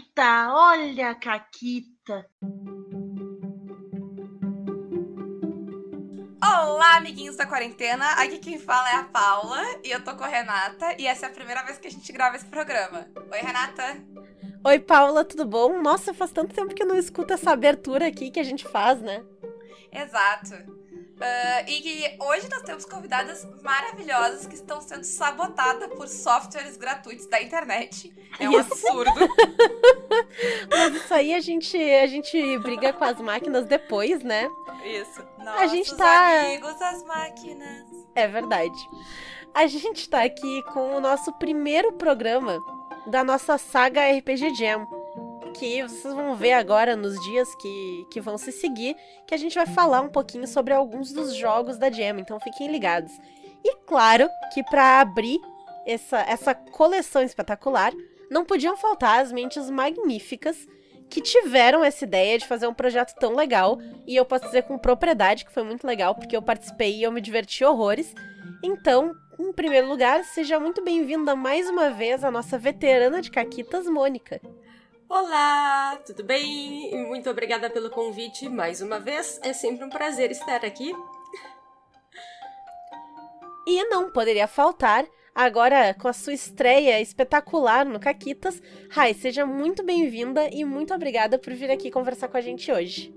Caquita, olha a Caquita. Olá, amiguinhos da quarentena. Aqui quem fala é a Paula e eu tô com a Renata e essa é a primeira vez que a gente grava esse programa. Oi, Renata. Oi, Paula, tudo bom? Nossa, faz tanto tempo que eu não escuto essa abertura aqui que a gente faz, né? Exato. Uh, e que hoje nós temos convidadas maravilhosas que estão sendo sabotadas por softwares gratuitos da internet. É um isso. absurdo. Mas isso aí a gente, a gente briga com as máquinas depois, né? Isso. Nossos a gente tá. amigos, as máquinas. É verdade. A gente tá aqui com o nosso primeiro programa da nossa saga RPG Jam que vocês vão ver agora nos dias que, que vão se seguir, que a gente vai falar um pouquinho sobre alguns dos jogos da Jam, então fiquem ligados. E claro que para abrir essa, essa coleção espetacular, não podiam faltar as mentes magníficas que tiveram essa ideia de fazer um projeto tão legal. E eu posso dizer com propriedade que foi muito legal, porque eu participei e eu me diverti horrores. Então, em primeiro lugar, seja muito bem-vinda mais uma vez a nossa veterana de Caquitas, Mônica. Olá, tudo bem? Muito obrigada pelo convite mais uma vez. É sempre um prazer estar aqui. E não poderia faltar, agora com a sua estreia espetacular no Caquitas, Rai, seja muito bem-vinda e muito obrigada por vir aqui conversar com a gente hoje.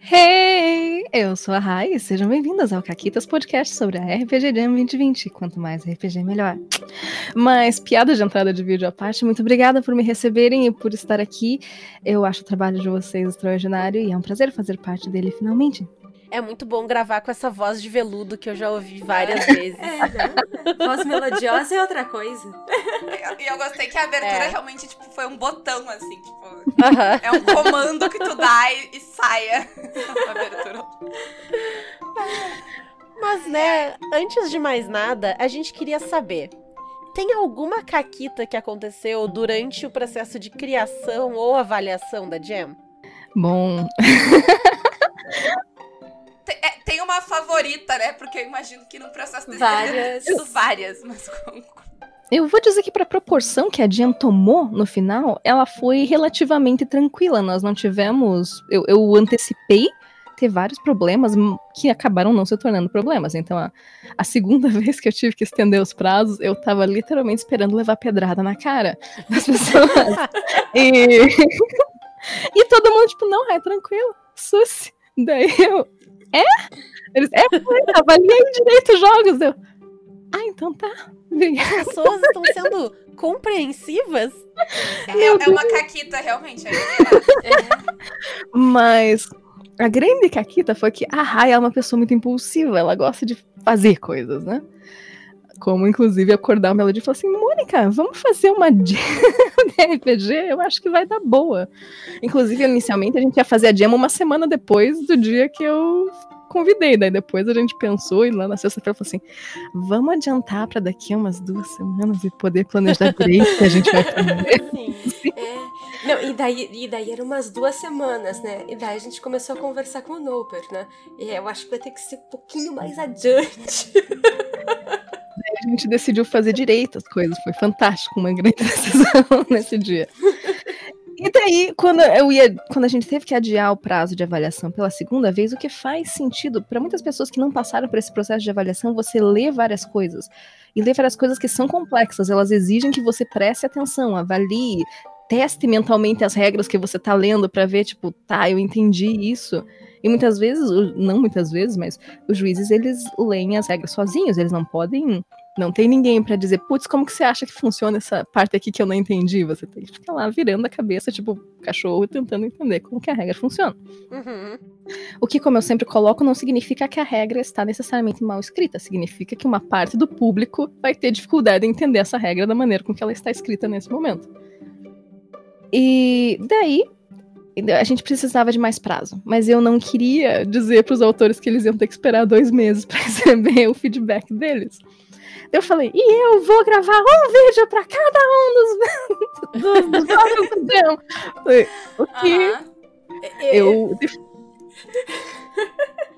Hey! Eu sou a Rai e sejam bem-vindas ao Caquitas Podcast sobre a RPG Jam 2020. Quanto mais RPG, melhor. Mas, piada de entrada de vídeo à parte, muito obrigada por me receberem e por estar aqui. Eu acho o trabalho de vocês extraordinário e é um prazer fazer parte dele finalmente. É muito bom gravar com essa voz de veludo que eu já ouvi várias é. vezes. É, né? voz melodiosa é outra coisa. E eu, eu, gostei que a abertura é. realmente tipo, foi um botão, assim, tipo. Uh -huh. É um comando que tu dá e, e saia a abertura. Mas, né, antes de mais nada, a gente queria saber. Tem alguma caquita que aconteceu durante o processo de criação ou avaliação da Jam? Bom. Uma favorita, né? Porque eu imagino que no processo desse várias. Sido várias, mas eu vou dizer que para a proporção que a Jen tomou no final, ela foi relativamente tranquila. Nós não tivemos. Eu, eu, antecipei ter vários problemas que acabaram não se tornando problemas. Então, a, a, segunda vez que eu tive que estender os prazos, eu tava literalmente esperando levar pedrada na cara das pessoas. e, e todo mundo, tipo, não, é tranquilo, susse. Daí eu, é? Eles, é, avaliei direito os jogos. Eu, ah, então tá. As pessoas estão sendo compreensivas. É, é uma caquita, realmente. É. Mas a grande caquita foi que a Rai é uma pessoa muito impulsiva. Ela gosta de fazer coisas, né? Como, inclusive, acordar a Melody e falar assim: Mônica, vamos fazer uma RPG? Eu acho que vai dar boa. Inclusive, inicialmente, a gente ia fazer a jam uma semana depois do dia que eu convidei. Daí depois a gente pensou e lá na sexta-feira falou assim: vamos adiantar para daqui umas duas semanas e poder planejar direito o que a gente vai fazer. Sim. Sim. É. Não, e daí, e daí eram umas duas semanas, né? E daí a gente começou a conversar com o Noper, né? E eu acho que vai ter que ser um pouquinho mais adiante. a gente decidiu fazer direito as coisas. Foi fantástico, uma grande decisão nesse dia. E daí, quando eu ia, quando a gente teve que adiar o prazo de avaliação pela segunda vez, o que faz sentido para muitas pessoas que não passaram por esse processo de avaliação, você lê várias coisas. E lê várias coisas que são complexas, elas exigem que você preste atenção, avalie, teste mentalmente as regras que você tá lendo para ver, tipo, tá, eu entendi isso. E muitas vezes, não muitas vezes, mas os juízes eles leem as regras sozinhos, eles não podem não tem ninguém para dizer, putz, como que você acha que funciona essa parte aqui que eu não entendi? Você tem que ficar lá virando a cabeça, tipo, cachorro, tentando entender como que a regra funciona. Uhum. O que, como eu sempre coloco, não significa que a regra está necessariamente mal escrita. Significa que uma parte do público vai ter dificuldade em entender essa regra da maneira com que ela está escrita nesse momento. E daí, a gente precisava de mais prazo, mas eu não queria dizer para os autores que eles iam ter que esperar dois meses para receber o feedback deles. Eu falei, e eu vou gravar um vídeo para cada um dos, dos, dos jogos do Dão. O que eu.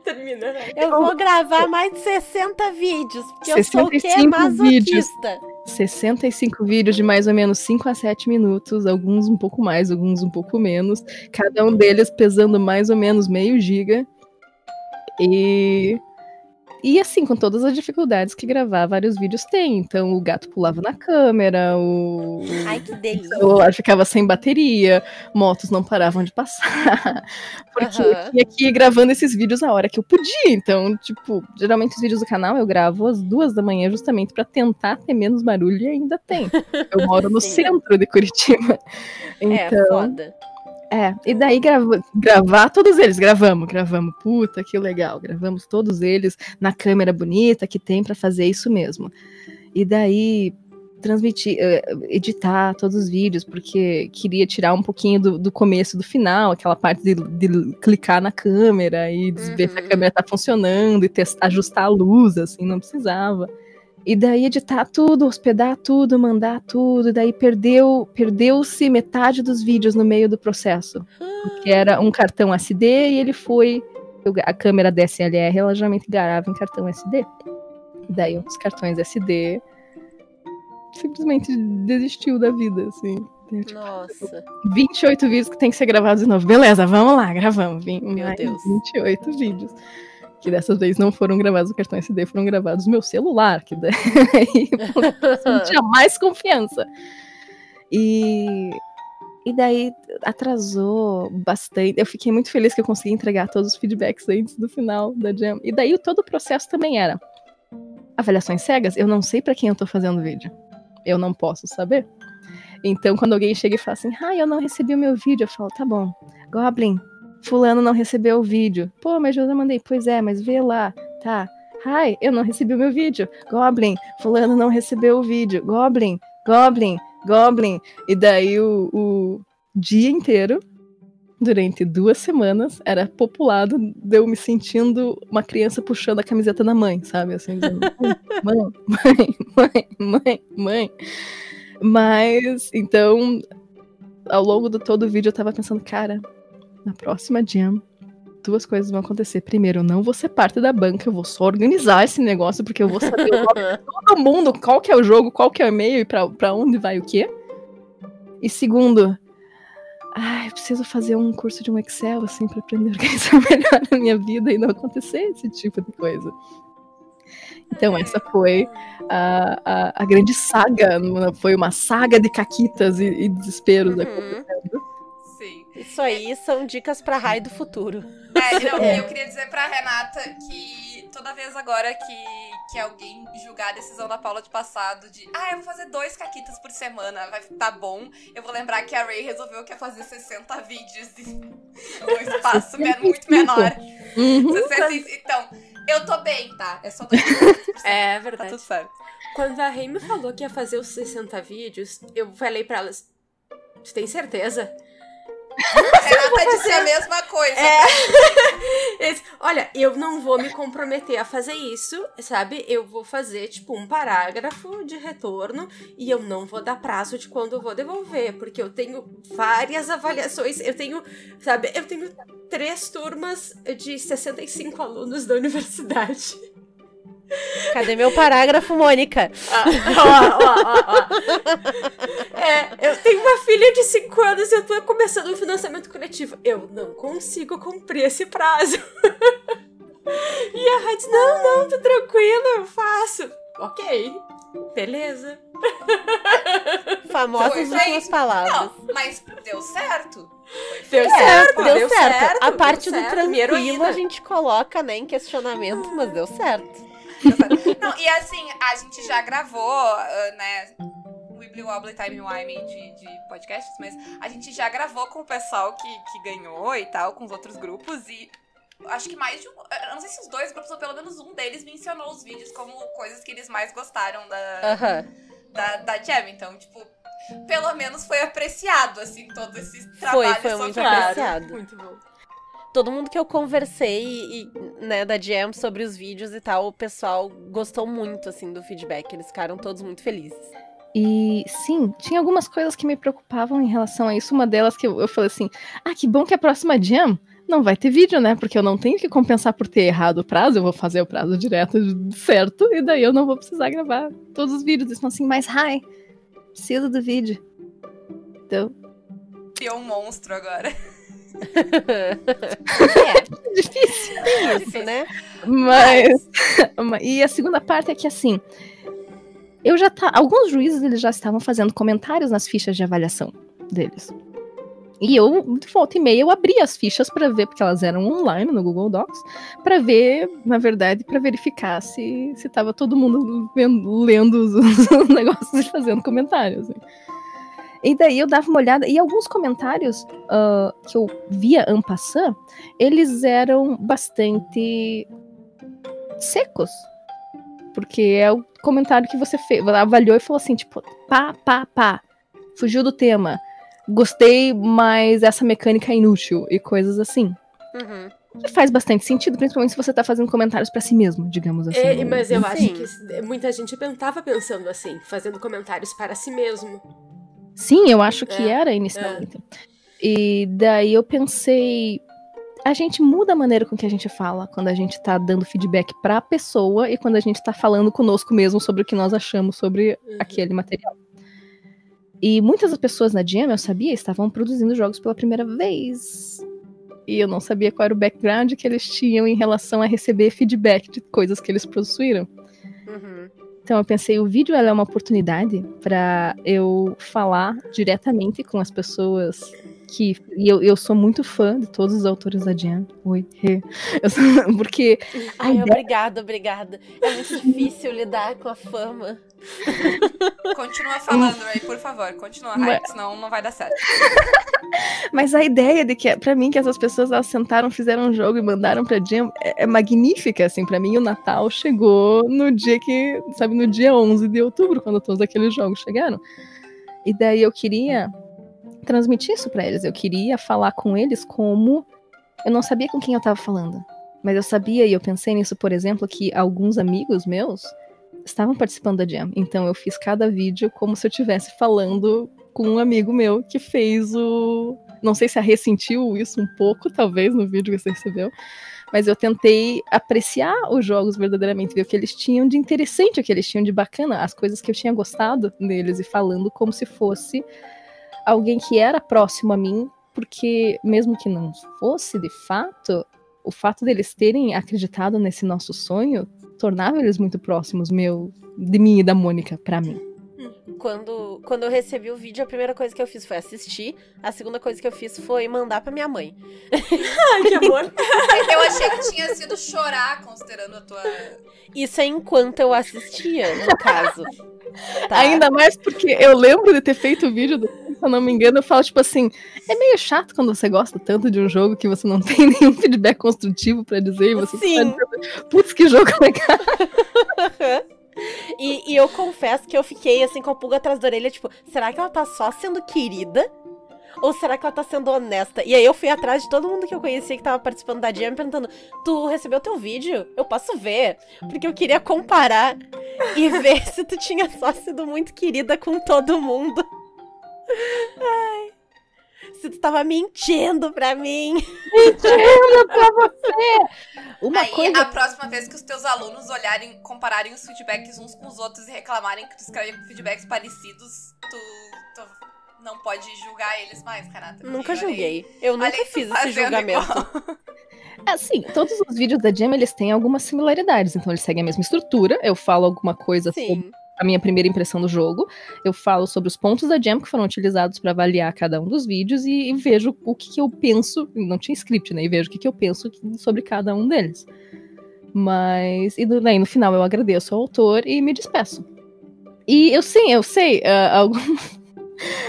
Termina, Eu vou gravar mais de 60 vídeos, porque eu sou o quê? Masoquista. 65 vídeos de mais ou menos 5 a 7 minutos, alguns um pouco mais, alguns um pouco menos, cada um deles pesando mais ou menos meio giga. E e assim, com todas as dificuldades que gravar vários vídeos tem. Então, o gato pulava na câmera, o, Ai, que delícia. o celular ficava sem bateria, motos não paravam de passar. Porque eu Aham. tinha que ir gravando esses vídeos a hora que eu podia. Então, tipo, geralmente os vídeos do canal eu gravo às duas da manhã justamente pra tentar ter menos barulho e ainda tem. Eu moro no Sim. centro de Curitiba. É, Então, foda. É, e daí grava- gravar todos eles, gravamos, gravamos, puta que legal, gravamos todos eles na câmera bonita que tem pra fazer isso mesmo. E daí transmitir, eh, editar todos os vídeos, porque queria tirar um pouquinho do, do começo do final, aquela parte de, de clicar na câmera e de ver se a Uhum. câmera tá funcionando e testar, ajustar a luz, assim, não precisava. E daí editar tudo, hospedar tudo, mandar tudo, e daí perdeu, perdeu-se metade dos vídeos no meio do processo. Porque era um cartão SD e ele foi. A câmera DSLR ela geralmente grava em cartão SD. E daí um dos cartões SD simplesmente desistiu da vida, assim. Tipo, Nossa. 28 vídeos que tem que ser gravados de novo. Beleza, vamos lá, gravamos. Meu Deus. 28 vídeos. Que dessa vez não foram gravados no cartão SD, foram gravados no meu celular, que daí eu tinha mais confiança. E, e daí atrasou bastante. Eu fiquei muito feliz que eu consegui entregar todos os feedbacks antes do final da Jam. E daí todo o processo também era avaliações cegas. Eu não sei pra quem eu tô fazendo vídeo. Eu não posso saber. Então, quando alguém chega e fala assim, ah, eu não recebi o meu vídeo, eu falo, tá bom, Goblin, fulano não recebeu o vídeo. Pô, mas eu já mandei. Pois é, mas vê lá, tá. Ai, eu não recebi o meu vídeo. Goblin, fulano não recebeu o vídeo. Goblin, Goblin, Goblin. E daí o, o dia inteiro, durante duas semanas, era populado de eu me sentindo uma criança puxando a camiseta da mãe, sabe? Assim, mãe, mãe, mãe, mãe, mãe. Mas, então, ao longo de todo o vídeo eu tava pensando, cara, na próxima jam, duas coisas vão acontecer. Primeiro, eu não vou ser parte da banca, eu vou só organizar esse negócio, porque eu vou saber o nome de todo mundo, qual que é o jogo, qual que é o e-mail e pra, pra onde vai o quê. E segundo, ai, eu preciso fazer um curso de um Excel, assim, pra aprender a organizar melhor a minha vida e não acontecer esse tipo de coisa. Então, essa foi a, a, a grande saga, foi uma saga de caquitas e, e desesperos Uhum. acontecendo. Isso aí são dicas pra raio do futuro. É, não, É. eu queria dizer pra Renata que toda vez agora que, que alguém julgar a decisão da Paula de passado de ah, eu vou fazer dois caquitas por semana, vai tá bom, eu vou lembrar que a Ray resolveu que ia fazer 60 vídeos um espaço muito menor. Uhum. 60, então, eu tô bem, tá? É só dois. É Tá verdade. tudo certo. Quando a Rei me falou que ia fazer os 60 vídeos, eu falei pra elas: Tu tem certeza? Renata disse a mesma coisa. É. Eles, Olha, eu não vou me comprometer a fazer isso, sabe? Eu vou fazer, tipo, um parágrafo de retorno e eu não vou dar prazo de quando eu vou devolver, porque eu tenho várias avaliações. Eu tenho, sabe? Eu tenho três turmas de 65 alunos da universidade. Cadê meu parágrafo, Mônica? Ah, ó, ó, ó, ó. É, eu tenho uma filha de 5 anos e eu tô começando um financiamento coletivo. Eu não consigo cumprir esse prazo. E a Raid, não, não, tô tranquilo, eu faço. Ok, beleza. Famosas últimas palavras. Não, mas deu certo. Deu feito. certo, deu, deu certo. certo, A parte do certo, tranquilo a gente coloca, né, em questionamento, mas deu certo. Não, e assim, a gente já gravou, ah, né? Wibbly Wobbly Time Wime de, de podcasts, mas a gente já gravou com o pessoal que, que ganhou e tal, com os outros grupos, e acho que mais de um. eu Não sei se os dois grupos, ou pelo menos um deles, mencionou os vídeos como coisas que eles mais gostaram da, Aham. da, da Jam. Então, tipo, pelo menos foi apreciado, assim, todo esse trabalho. foi muito sofrido. apreciado. Muito bom. Todo mundo que eu conversei, e, né, da Jam sobre os vídeos e tal, o pessoal gostou muito, assim, do feedback. Eles ficaram todos muito felizes. E sim, tinha algumas coisas que me preocupavam em relação a isso. Uma delas que eu, eu falei assim: ah, que bom que a próxima jam não vai ter vídeo, né? Porque eu não tenho que compensar por ter errado o prazo, eu vou fazer o prazo direto certo, e daí eu não vou precisar gravar todos os vídeos. Eles falam assim, mas hi, preciso do vídeo. Então, Criou um monstro agora. é, difícil. tem isso, né? Mas. e a segunda parte é que assim. Eu já tá. Alguns juízes eles já estavam fazendo comentários nas fichas de avaliação deles. E eu, de volta e meia, eu abri as fichas para ver, porque elas eram online no Google Docs, para ver, na verdade, para verificar se, se tava todo mundo vendo, lendo os, os negócios e fazendo comentários. assim. E daí eu dava uma olhada, e alguns comentários ah, que eu via en passant, eles eram bastante secos. Porque é o comentário que você fez, avaliou e falou assim, tipo, pá, pá, pá, fugiu do tema, gostei, mas essa mecânica é inútil, e coisas assim. Uhum. Que faz bastante sentido, principalmente se você tá fazendo comentários pra si mesmo, digamos assim. É, mas eu acho que muita gente tava pensando assim, fazendo comentários para si mesmo. Sim, eu acho que É, era inicialmente. E daí eu pensei. A gente muda a maneira com que a gente fala quando a gente tá dando feedback pra pessoa e quando a gente tá falando conosco mesmo sobre o que nós achamos sobre Uhum. aquele material. E muitas das pessoas na Jam, eu sabia, estavam produzindo jogos pela primeira vez. E eu não sabia qual era o background que eles tinham em relação a receber feedback de coisas que eles possuíram. Uhum. Então eu pensei, o vídeo é uma oportunidade para eu falar diretamente com as pessoas que e eu, eu sou muito fã de todos os autores da Jan. Oi, sou- porque Ai, ideia obrigada, obrigada. É muito difícil lidar com a fama. Continua falando, Ray, por favor. Continua, Mas- Ray, senão não vai dar certo. Mas a ideia de que, pra mim, que essas pessoas elas sentaram, fizeram um jogo e mandaram pra Jam é, é magnífica, assim. Pra mim, o Natal chegou no dia que, sabe, no dia 11 de outubro, quando todos aqueles jogos chegaram. E daí eu queria transmitir isso pra eles. Eu queria falar com eles como eu não sabia com quem eu tava falando. Mas eu sabia, e eu pensei nisso, por exemplo, que alguns amigos meus estavam participando da Jam. Então eu fiz cada vídeo como se eu estivesse falando com um amigo meu que fez o. Não sei se a ressentiu isso um pouco, talvez, no vídeo que você recebeu. Mas eu tentei apreciar os jogos verdadeiramente, ver o que eles tinham de interessante, o que eles tinham de bacana, as coisas que eu tinha gostado deles e falando como se fosse alguém que era próximo a mim, porque mesmo que não fosse de fato, o fato deles terem acreditado nesse nosso sonho tornava eles muito próximos, meu, de mim e da Mônica, pra mim. Quando, quando eu recebi o vídeo, a primeira coisa que eu fiz foi assistir. A segunda coisa que eu fiz foi mandar pra minha mãe. Ai, que amor. Eu achei que tinha sido chorar, considerando a tua. Isso é enquanto eu assistia, no caso. Tá? Ainda mais porque eu lembro de ter feito o vídeo, do, se eu não me engano, eu falo, tipo assim, é meio chato quando você gosta tanto de um jogo que você não tem nenhum feedback construtivo pra dizer e você Sim. tá dizendo, putz, que jogo legal. E, e eu confesso que eu fiquei assim com a pulga atrás da orelha, tipo, será que ela tá só sendo querida? Ou será que ela tá sendo honesta? E aí eu fui atrás de todo mundo que eu conhecia que tava participando da Jam perguntando: Tu recebeu teu vídeo? Eu posso ver. Porque eu queria comparar e ver se tu tinha só sido muito querida com todo mundo. Ai. Se tu tava mentindo pra mim. Uma Aí, coisa a próxima vez que os teus alunos olharem, compararem os feedbacks uns com os outros e reclamarem que tu escreve feedbacks parecidos, tu, tu não pode julgar eles mais, Renata. Nunca julguei. Eu nunca tu fiz esse julgamento. igual. Assim, todos os vídeos da Jam, eles têm algumas similaridades. Então, eles seguem a mesma estrutura. Eu falo alguma coisa sobre Sim. A minha primeira impressão do jogo. Eu falo sobre os pontos da Jam que foram utilizados para avaliar cada um dos vídeos e, e vejo o que, que eu penso. Não tinha script, né? E vejo o que, que eu penso sobre cada um deles. Mas. E daí, no final, eu agradeço ao autor e me despeço. E eu sim, eu sei. ah, algum-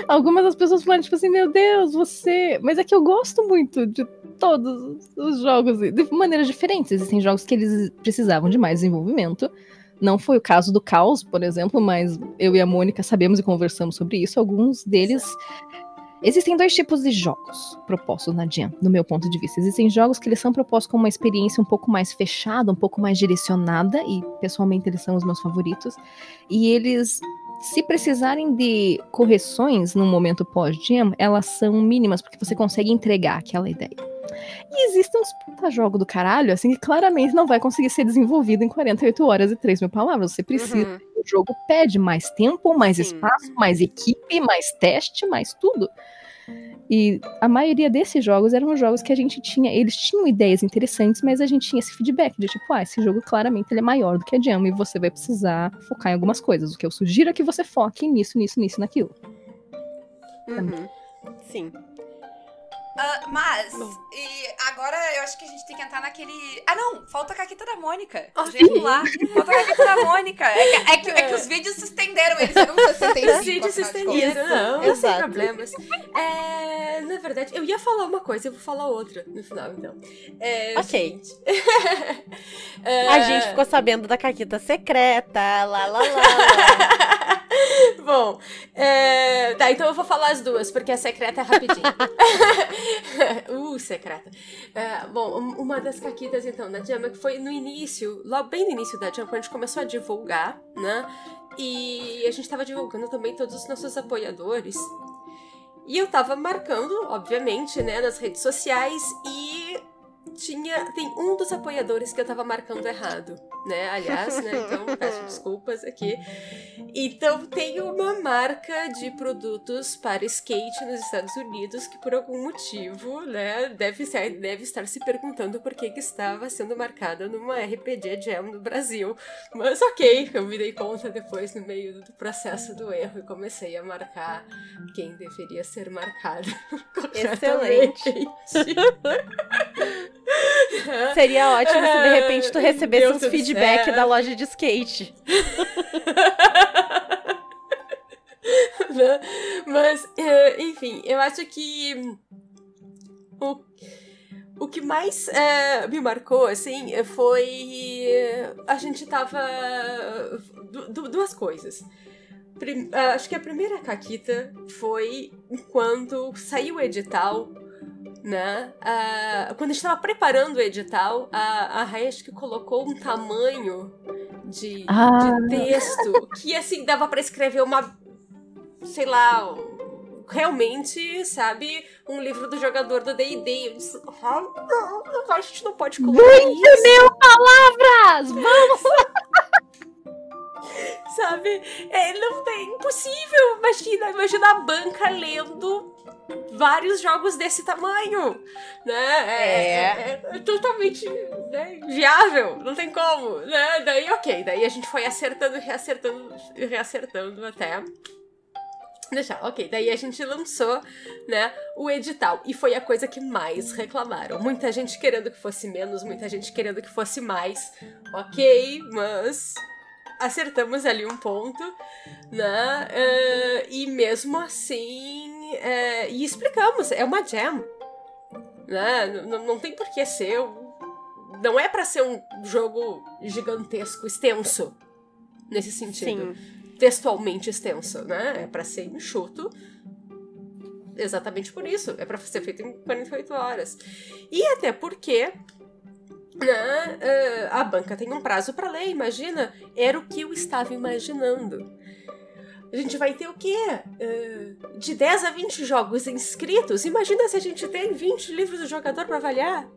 Algumas das pessoas falaram, tipo assim, meu Deus, você. Mas é que eu gosto muito de todos os jogos, de maneiras diferentes. Existem jogos que eles precisavam de mais desenvolvimento. Não foi o caso do Caos, por exemplo, mas eu e a Mônica sabemos e conversamos sobre isso. Alguns deles. Existem dois tipos de jogos propostos na Jam, do meu ponto de vista. Existem jogos que eles são propostos com uma experiência um pouco mais fechada, um pouco mais direcionada, e pessoalmente eles são os meus favoritos. E eles, se precisarem de correções no momento pós-Jam, elas são mínimas, porque você consegue entregar aquela ideia. E existem uns puta jogo do caralho, assim, que claramente não vai conseguir ser desenvolvido em 48 horas e 3 mil palavras. Você precisa. Uhum. O jogo pede mais tempo, mais Sim. espaço, mais equipe, mais teste, mais tudo. E a maioria desses jogos eram jogos que a gente tinha, eles tinham ideias interessantes, mas a gente tinha esse feedback de tipo, ah, esse jogo claramente ele é maior do que a Jam e você vai precisar focar em algumas coisas. O que eu sugiro é que você foque nisso, nisso, nisso, naquilo. Uhum. Sim. Ah, mas, e agora eu acho que a gente tem que entrar naquele. Ah, não! Falta a Caquita da Mônica. Ah, Gente, lá. Falta a Caquita da Mônica. É que, é que- é que os vídeos se estenderam, eles eram 65. Os vídeos se estenderam, não, Exato. sem problemas. É, na verdade, eu ia falar uma coisa, eu vou falar outra no final, então. É, o Ok. É, A gente ficou sabendo da caquita secreta, lá, lá, lá. lá. Bom, é, tá, então eu vou falar as duas, porque a secreta é rapidinho. uh, secreta. É, bom, um- uma das caquitas, então, da Jam, que foi no início, logo bem no início da Jam, quando a gente começou a divulgar, né? E a gente tava divulgando também todos os nossos apoiadores. E eu tava marcando, obviamente, né, nas redes sociais e tinha tem um dos apoiadores que eu tava marcando errado, né? Aliás, né? Então peço desculpas aqui. Então tem uma marca de produtos para skate nos Estados Unidos que por algum motivo, né, deve, ser, deve estar se perguntando por que, que estava sendo marcada numa RPG Jam no Brasil. Mas ok, eu me dei conta depois no meio do processo do erro e comecei a marcar quem deveria ser marcado. Excelente. Seria ótimo se de repente tu recebesse uns do feedback céu. da loja de skate. né? Mas, é, enfim, eu acho que o, o que mais é, me marcou, assim, foi. A gente tava. du- du- duas coisas. Prim- ah, acho que a primeira caquita foi quando saiu o edital. Né? Ah, quando a gente tava preparando o edital, a, a que colocou um tamanho de, Ah. de texto que assim dava pra escrever uma sei lá, realmente, sabe, um livro do jogador do D&D. Eu disse, "Ah, não, a gente não pode colocar isso, mil palavras! Vamos! sabe? É, não tem, impossível. Imagina, imagina a banca lendo vários jogos desse tamanho, né? É, é- é totalmente né, viável, não tem como, né? Daí, ok, daí a gente foi acertando, reacertando, e reacertando até deixar. Ok, daí a gente lançou, né, o edital. E foi a coisa que mais reclamaram. Muita gente querendo que fosse menos, muita gente querendo que fosse mais. Ok, mas acertamos ali um ponto, né? eh, e mesmo assim, eh, e explicamos, é uma jam, né? Não tem por que ser, não é pra ser um jogo gigantesco, extenso, nesse sentido Sim. textualmente extenso, né? É pra ser enxuto. Exatamente por isso. É pra ser feito em 48 horas. E até porque. Né, eh, a banca tem um prazo pra ler, imagina. Era o que eu estava imaginando. A gente vai ter o quê? Eh, de 10 a 20 jogos inscritos? Imagina se a gente tem 20 livros do jogador pra avaliar.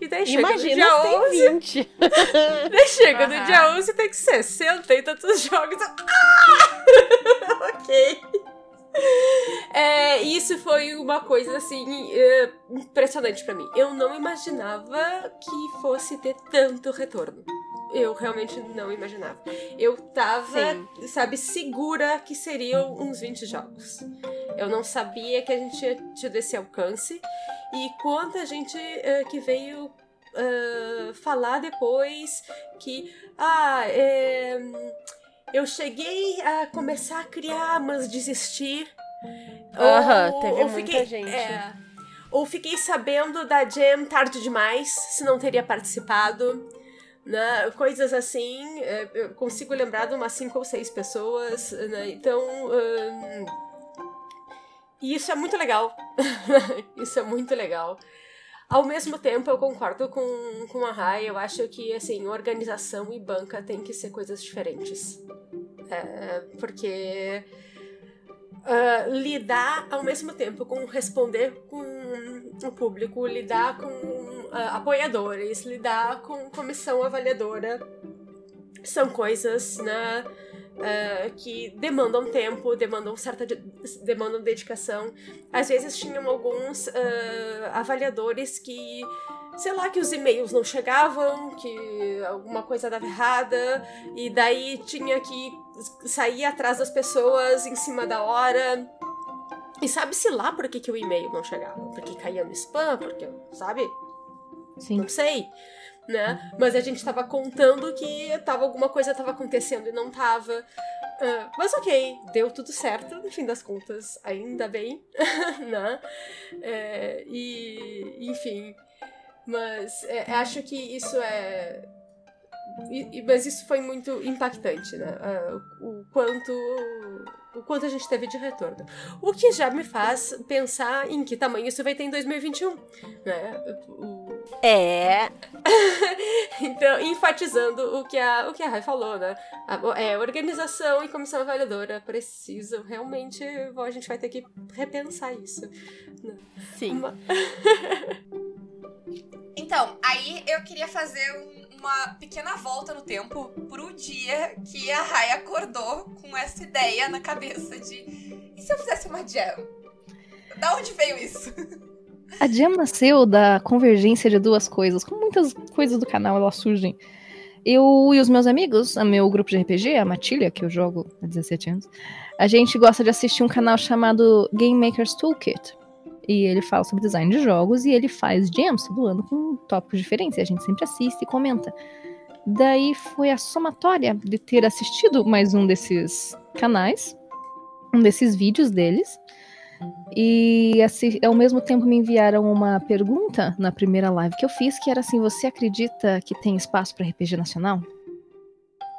E daí chega Imagina dia se tem 11, 20. Daí chega no Aham. dia 11 e tem que 60 e tantos jogos. Ah! ok. É, isso foi uma coisa assim é, impressionante pra mim. Eu não imaginava que fosse ter tanto retorno. Eu realmente não imaginava. Eu tava, Sim. sabe, segura que seriam uns 20 jogos. Eu não sabia que a gente tinha tido esse alcance. E quanta gente eh, que veio ah, falar depois que. Ah, é, eu cheguei a começar a criar, mas desistir. Aham, Ou- teve ou muita fiquei- gente. é, ou fiquei sabendo da Jam tarde demais, se não teria participado. Né? Coisas assim, é, eu consigo lembrar de umas cinco ou seis pessoas, né? Então, hum, e isso é muito legal. isso é muito legal. Ao mesmo tempo, eu concordo com, com a Rai. Eu acho que, assim, organização e banca tem que ser coisas diferentes. É, porque ah, lidar ao mesmo tempo com responder com o público, lidar com uh, apoiadores, lidar com comissão avaliadora. São coisas, né? Uh, que demandam tempo, demandam certa de demandam dedicação. Às vezes tinham alguns uh, avaliadores que, sei lá, que os e-mails não chegavam, que alguma coisa dava errada, e daí tinha que sair atrás das pessoas em cima da hora. E sabe-se lá por que, que o e-mail não chegava? Porque caía no spam, porque, sabe? Sim. Não sei né? Mas a gente tava contando que tava, alguma coisa tava acontecendo e não tava. Uh, mas ok, deu tudo certo, no fim das contas, ainda bem, né? É, e, enfim, mas é, acho que isso é. E, mas isso foi muito impactante, né? Uh, o quanto o quanto a gente teve de retorno. O que já me faz pensar em que tamanho isso vai ter em 2021, né? O... É. então, enfatizando o que a, o que a Rai falou, né? A, é, organização e comissão avaliadora precisam realmente. A gente vai ter que repensar isso. Né? Sim. Uma... então, aí eu queria fazer um uma pequena volta no tempo pro dia que a Rai acordou com essa ideia na cabeça de e se eu fizesse uma jam? Da onde veio isso? A jam nasceu da convergência de duas coisas. Como muitas coisas do canal elas surgem. Eu e os meus amigos, o meu grupo de RPG, a Matilha, que eu jogo há 17 anos, a gente gosta de assistir um canal chamado Game Maker's Toolkit. E ele fala sobre design de jogos e ele faz jams todo ano com tópicos diferentes. E a gente sempre assiste e comenta. Daí foi a somatória de ter assistido mais um desses canais, um desses vídeos deles. E assim, ao mesmo tempo me enviaram uma pergunta na primeira live que eu fiz, que era assim: você acredita que tem espaço para RPG nacional?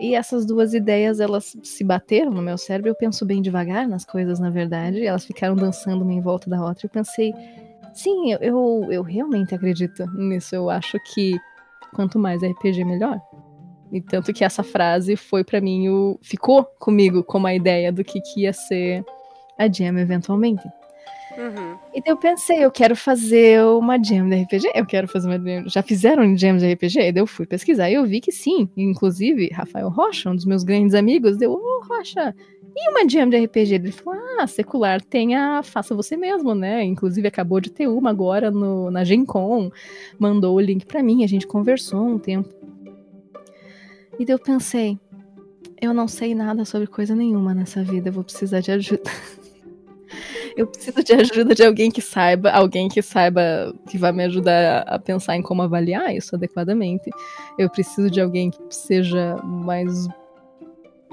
E essas duas ideias, elas se bateram no meu cérebro. Eu penso bem devagar nas coisas, na verdade. Elas ficaram dançando uma em volta da outra. Eu pensei, sim, eu, eu, eu realmente acredito nisso. Eu acho que quanto mais RPG, melhor. E tanto que essa frase foi para mim o. ficou comigo como a ideia do que, que ia ser a Jam eventualmente. Uhum. E daí eu pensei, eu quero fazer uma jam de RPG, eu quero fazer uma jam. Já fizeram jam de RPG? Daí eu fui pesquisar e eu vi que sim. Inclusive, Rafael Rocha, um dos meus grandes amigos, deu, ô oh, Rocha, e uma jam de RPG? Ele falou, ah, secular tem a Faça Você Mesmo, né? Inclusive acabou de ter uma agora no, na Gen Con, mandou o link para mim, a gente conversou um tempo. E daí eu pensei, eu não sei nada sobre coisa nenhuma nessa vida, eu vou precisar de ajuda. eu preciso de ajuda de alguém que saiba, alguém que saiba, que vai me ajudar a pensar em como avaliar isso adequadamente. Eu preciso de alguém que seja mais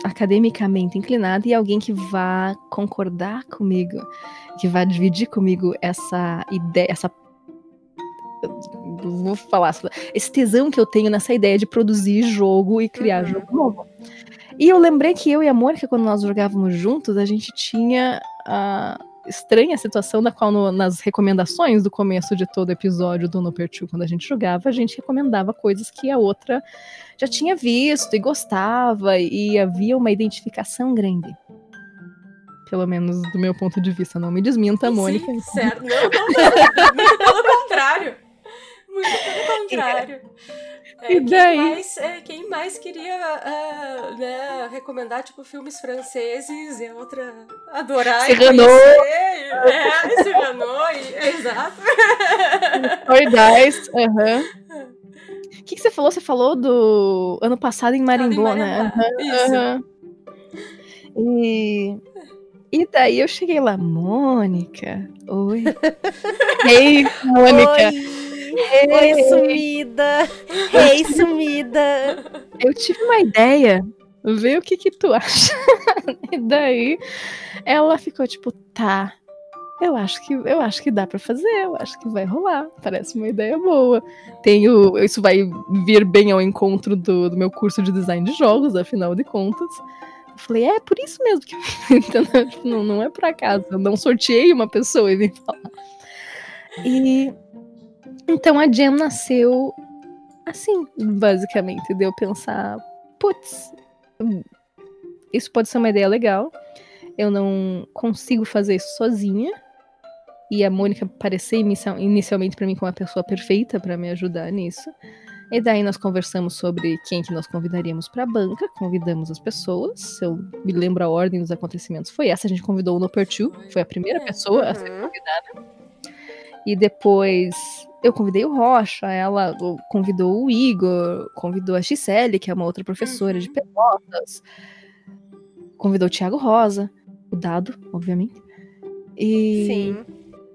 academicamente inclinado e alguém que vá concordar comigo, que vá dividir comigo essa ideia, essa vou falar esse tesão que eu tenho nessa ideia de produzir jogo e criar uhum. jogo novo. E eu lembrei que eu e a Mônica, quando nós jogávamos juntos, a gente tinha a, estranha situação da qual no, nas recomendações do começo de todo episódio do No Pertu, quando a gente jogava, a gente recomendava coisas que a outra já tinha visto e gostava, e havia uma identificação grande. Pelo menos do meu ponto de vista, não me desminta, Sim, Mônica. Certo, não, não, muito pelo contrário. Muito pelo contrário. É, e daí? Quem mais, é, quem mais queria uh, né, recomendar, tipo, filmes franceses e outra adorar e É, Cyrano, exato. Paradise, aham. O que, que você falou? Você falou do ano passado em Marimbô, né? Uhum, Isso. E... E daí eu cheguei lá, Mônica. Oi. Ei, Mônica. Oi. Oi, sumida! Ei, sumida! Eu tive uma ideia. Vê o que que tu acha. e daí ela ficou tipo, tá. Eu acho que eu acho que dá para fazer, eu acho que vai rolar. Parece uma ideia boa. Tenho, isso vai vir bem ao encontro do, do meu curso de design de jogos, afinal de contas. Eu falei, é por isso mesmo que não, não é por acaso. Eu não sorteei uma pessoa e vim falar. E então a Jam nasceu assim, basicamente. Deu pensar, putz, isso pode ser uma ideia legal. Eu não consigo fazer isso sozinha. E a Mônica parecia inicia- inicialmente para mim como a pessoa perfeita para me ajudar nisso. E daí nós conversamos sobre quem que nós convidaríamos para a banca, convidamos as pessoas. Se eu me lembro a ordem dos acontecimentos, foi essa. A gente convidou o Nopertu, foi a primeira É. pessoa a ser Uhum. convidada. E depois eu convidei o Rocha, ela convidou o Igor, convidou a Gisele, que é uma outra professora de Pelotas, convidou o Thiago Rosa, o Dado, obviamente. E, Sim.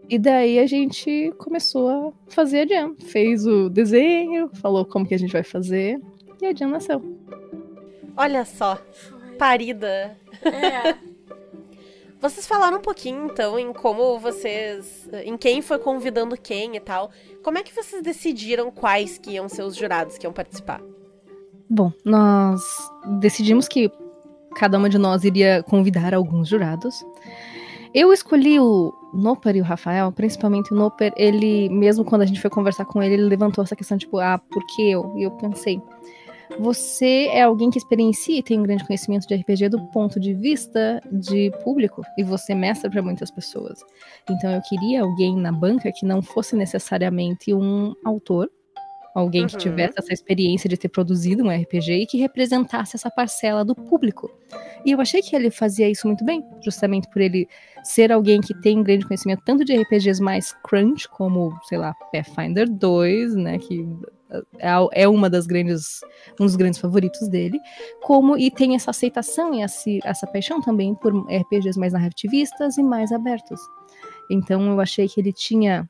e daí a gente começou a fazer a jam. Fez o desenho, falou como que a gente vai fazer, e a jam nasceu. Olha só, parida. É. Vocês falaram um pouquinho, então, em como vocês. em quem foi convidando quem e tal. Como é que vocês decidiram quais que iam ser os jurados que iam participar? Bom, nós decidimos que cada uma de nós iria convidar alguns jurados. Eu escolhi o Noper e o Rafael, principalmente o Noper, ele, mesmo quando a gente foi conversar com ele, ele levantou essa questão, tipo, ah, por que eu? E eu pensei, você é alguém que experiencia e tem um grande conhecimento de RPG do ponto de vista de público, e você mestra para muitas pessoas. Então eu queria alguém na banca que não fosse necessariamente um autor, alguém que Uhum. tivesse essa experiência de ter produzido um RPG e que representasse essa parcela do público. E eu achei que ele fazia isso muito bem, justamente por ele ser alguém que tem um grande conhecimento tanto de RPGs mais crunch, como, sei lá, Pathfinder 2, né, que é- é uma das grandes, um dos grandes favoritos dele, como e tem essa aceitação e essa, essa paixão também por RPGs mais narrativistas e mais abertos. Então eu achei que ele tinha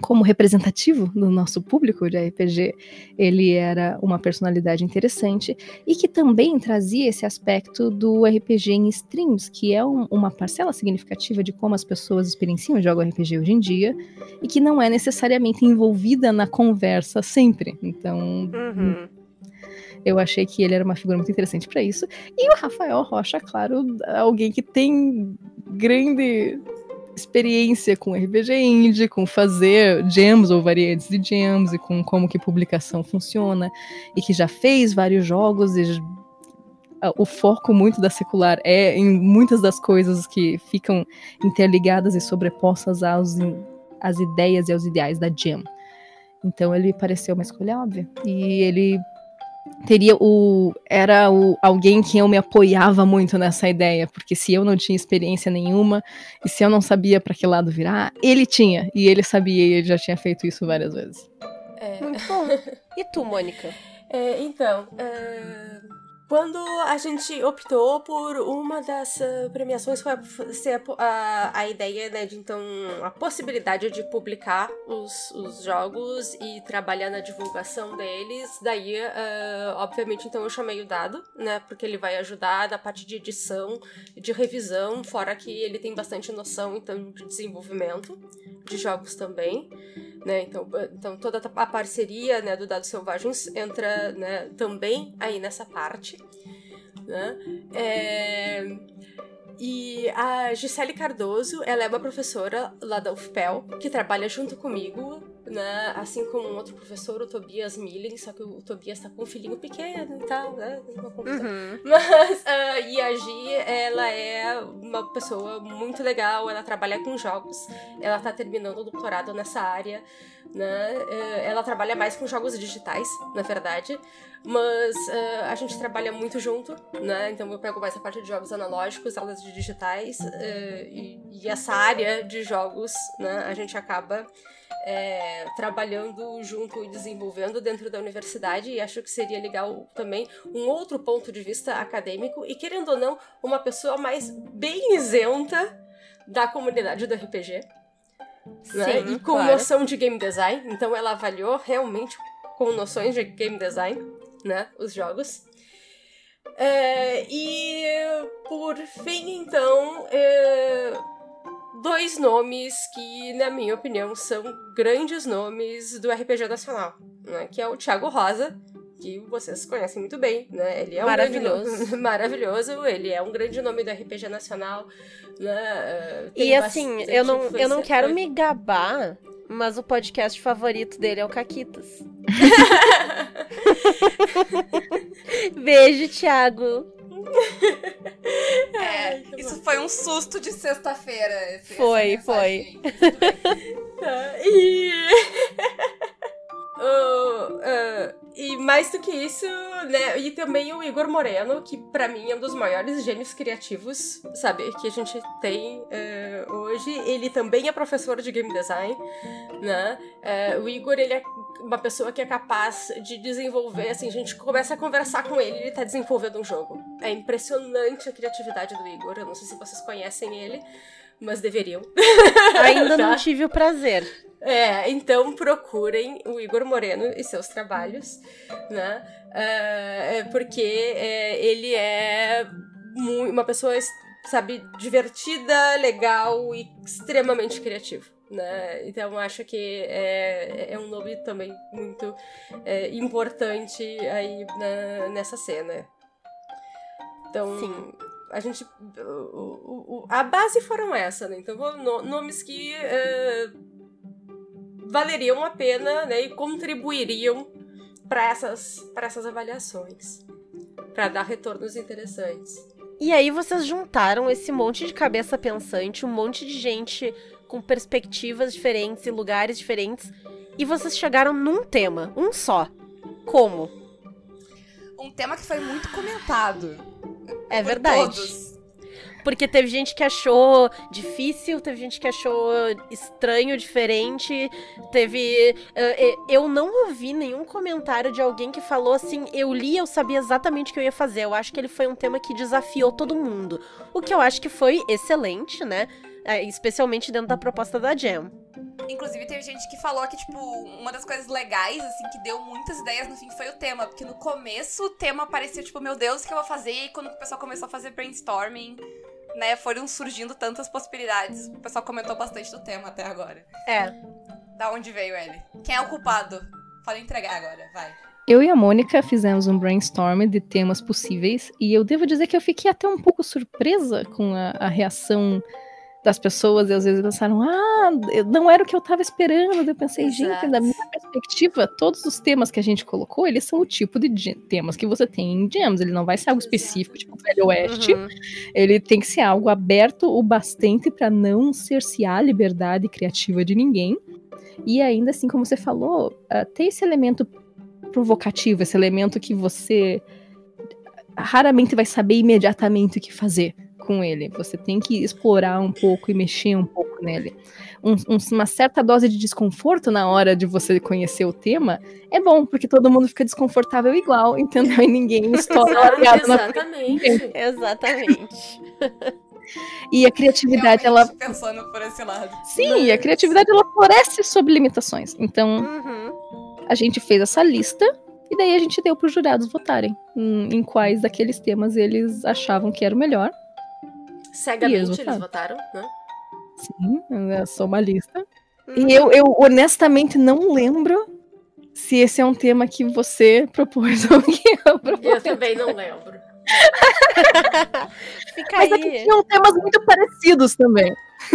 como representativo do nosso público de RPG, ele era uma personalidade interessante e que também trazia esse aspecto do RPG em streams, que é um- uma parcela significativa de como as pessoas experienciam e jogam RPG hoje em dia e que não é necessariamente envolvida na conversa sempre. Então, Uhum. eu achei que ele era uma figura muito interessante para isso. E o Rafael Rocha, claro, alguém que tem grande experiência com RPG indie, com fazer jams ou variantes de jams e com como que publicação funciona e que já fez vários jogos e o foco muito da secular é em muitas das coisas que ficam interligadas e sobrepostas in- às ideias e aos ideais da jam. Então ele pareceu uma escolha óbvia e ele teria o era o alguém que eu me apoiava muito nessa ideia, porque se eu não tinha experiência nenhuma e se eu não sabia para que lado virar, ele tinha e ele sabia e ele já tinha feito isso várias vezes. É. Muito bom. E tu, Mônica? É, então, é, quando a gente optou por uma das ah, premiações foi ser a a, ideia, né, de então a possibilidade de publicar os, os jogos e trabalhar na divulgação deles. Daí, ah, obviamente, então eu chamei o Dado, né, porque ele vai ajudar na parte de edição, de revisão, fora que ele tem bastante noção então de desenvolvimento de jogos também né? Então, então toda a parceria né, do Dados Selvagens entra né, também aí nessa parte. Né? É, E a Gisele Cardoso, ela é uma professora lá da UFPEL, que trabalha junto comigo, né? Assim como um outro professor, o Tobias Millen, só que o Tobias tá com um filhinho pequeno e tal, né? Uhum. Mas ah, e a Gi, ela é uma pessoa muito legal, ela trabalha com jogos, ela tá terminando o doutorado nessa área, né? Eh, Ela trabalha mais com jogos digitais, na verdade, mas ah, a gente trabalha muito junto, né? Então eu pego mais a parte de jogos analógicos, elas de digitais, e, e essa área de jogos, né? A gente acaba é, trabalhando junto e desenvolvendo dentro da universidade e acho que seria legal também um outro ponto de vista acadêmico e querendo ou não uma pessoa mais bem isenta da comunidade do RPG né? Sim, e com claro. noção de game design então ela avaliou realmente com noções de game design né os jogos É, e por fim então é, dois nomes que, na minha opinião, são grandes nomes do RPG nacional, né? Que é o Thiago Rosa, que vocês conhecem muito bem, né? Ele é um Maravilhoso. nome, maravilhoso, ele é um grande nome do RPG nacional, né? Eh, tem E assim, eu não, eu não quero me gabar, mas o podcast favorito dele é o Caquitas. Beijo, Thiago. É, isso foi um susto de sexta-feira. Foi, mensagem. Tá, E. o, ah, e mais do que isso, né? E também o Igor Moreno, que pra mim é um dos maiores gênios criativos, sabe? Que a gente tem eh, hoje. Ele também é professor de game design, né? Eh, o Igor, ele é uma pessoa que é capaz de desenvolver, assim, a gente começa a conversar com ele, ele tá desenvolvendo um jogo. É impressionante a criatividade do Igor. Eu não sei se vocês conhecem ele, mas deveriam. Ainda não tive o prazer. É, então procurem o Igor Moreno e seus trabalhos, né? É porque é, ele é uma pessoa, es- sabe, divertida, legal e extremamente criativo. Né? Então acho que é, é um nome também muito é, importante aí na- nessa cena. Então, Sim. a gente. o- o- a base foram essa, né? Então, no- nomes que é, valeriam a pena né, e contribuiriam para essas, pra essas avaliações. para dar retornos interessantes. E aí vocês juntaram esse monte de cabeça pensante, um monte de gente com perspectivas diferentes e lugares diferentes, e vocês chegaram num tema, um só. Como? Um tema que foi muito comentado. É verdade. Todos. Porque teve gente que achou difícil, teve gente que achou estranho, diferente. Teve. eh, eu não ouvi nenhum comentário de alguém que falou assim: eu li, eu sabia exatamente o que eu ia fazer. Eu acho que ele foi um tema que desafiou todo mundo. O que eu acho que foi excelente, né? Eh, Especialmente dentro da proposta da Jam. Inclusive, teve gente que falou que, tipo, uma das coisas legais, assim, que deu muitas ideias no fim foi o tema. Porque no começo o tema parecia, tipo, meu Deus, o que eu vou fazer? E quando o pessoal começou a fazer brainstorming, né, foram surgindo tantas possibilidades. O pessoal comentou bastante do tema até agora. É. Da onde veio ele? Quem é o culpado? Fala entregar agora, vai. Eu e a Mônica fizemos um brainstorm de temas possíveis e eu devo dizer que eu fiquei até um pouco surpresa com a, a reação das pessoas e às vezes pensaram, ah, não era o que eu tava esperando. Eu pensei, gente, Exato. da minha perspectiva, todos os temas que a gente colocou, eles são o tipo de temas que você tem em Gems. Ele não vai ser algo específico, tipo Velho Oeste. Uhum. Ele tem que ser algo aberto o bastante para não cercear a liberdade criativa de ninguém. E ainda assim, como você falou, ah, tem esse elemento provocativo, esse elemento que você raramente vai saber imediatamente o que fazer com ele. Você tem que explorar um pouco e mexer um pouco nele. Um- um- uma certa dose de desconforto na hora de você conhecer o tema é bom, porque todo mundo fica desconfortável igual, entendeu? E ninguém estoura Exatamente. Exatamente. E a criatividade, ela Realmente pensando por esse lado. Sim, e a criatividade ela floresce sob limitações. Então, Uhum. a gente fez essa lista e daí a gente deu para os jurados votarem em, em quais daqueles temas eles achavam que era o melhor. Cegamente eles votaram. né? Sim, é só uma lista. Uhum. E eu, eu honestamente não lembro se esse é um tema que você propôs ou que eu propus. Eu também não lembro. Fica Mas aqui aí. tinham temas muito parecidos também.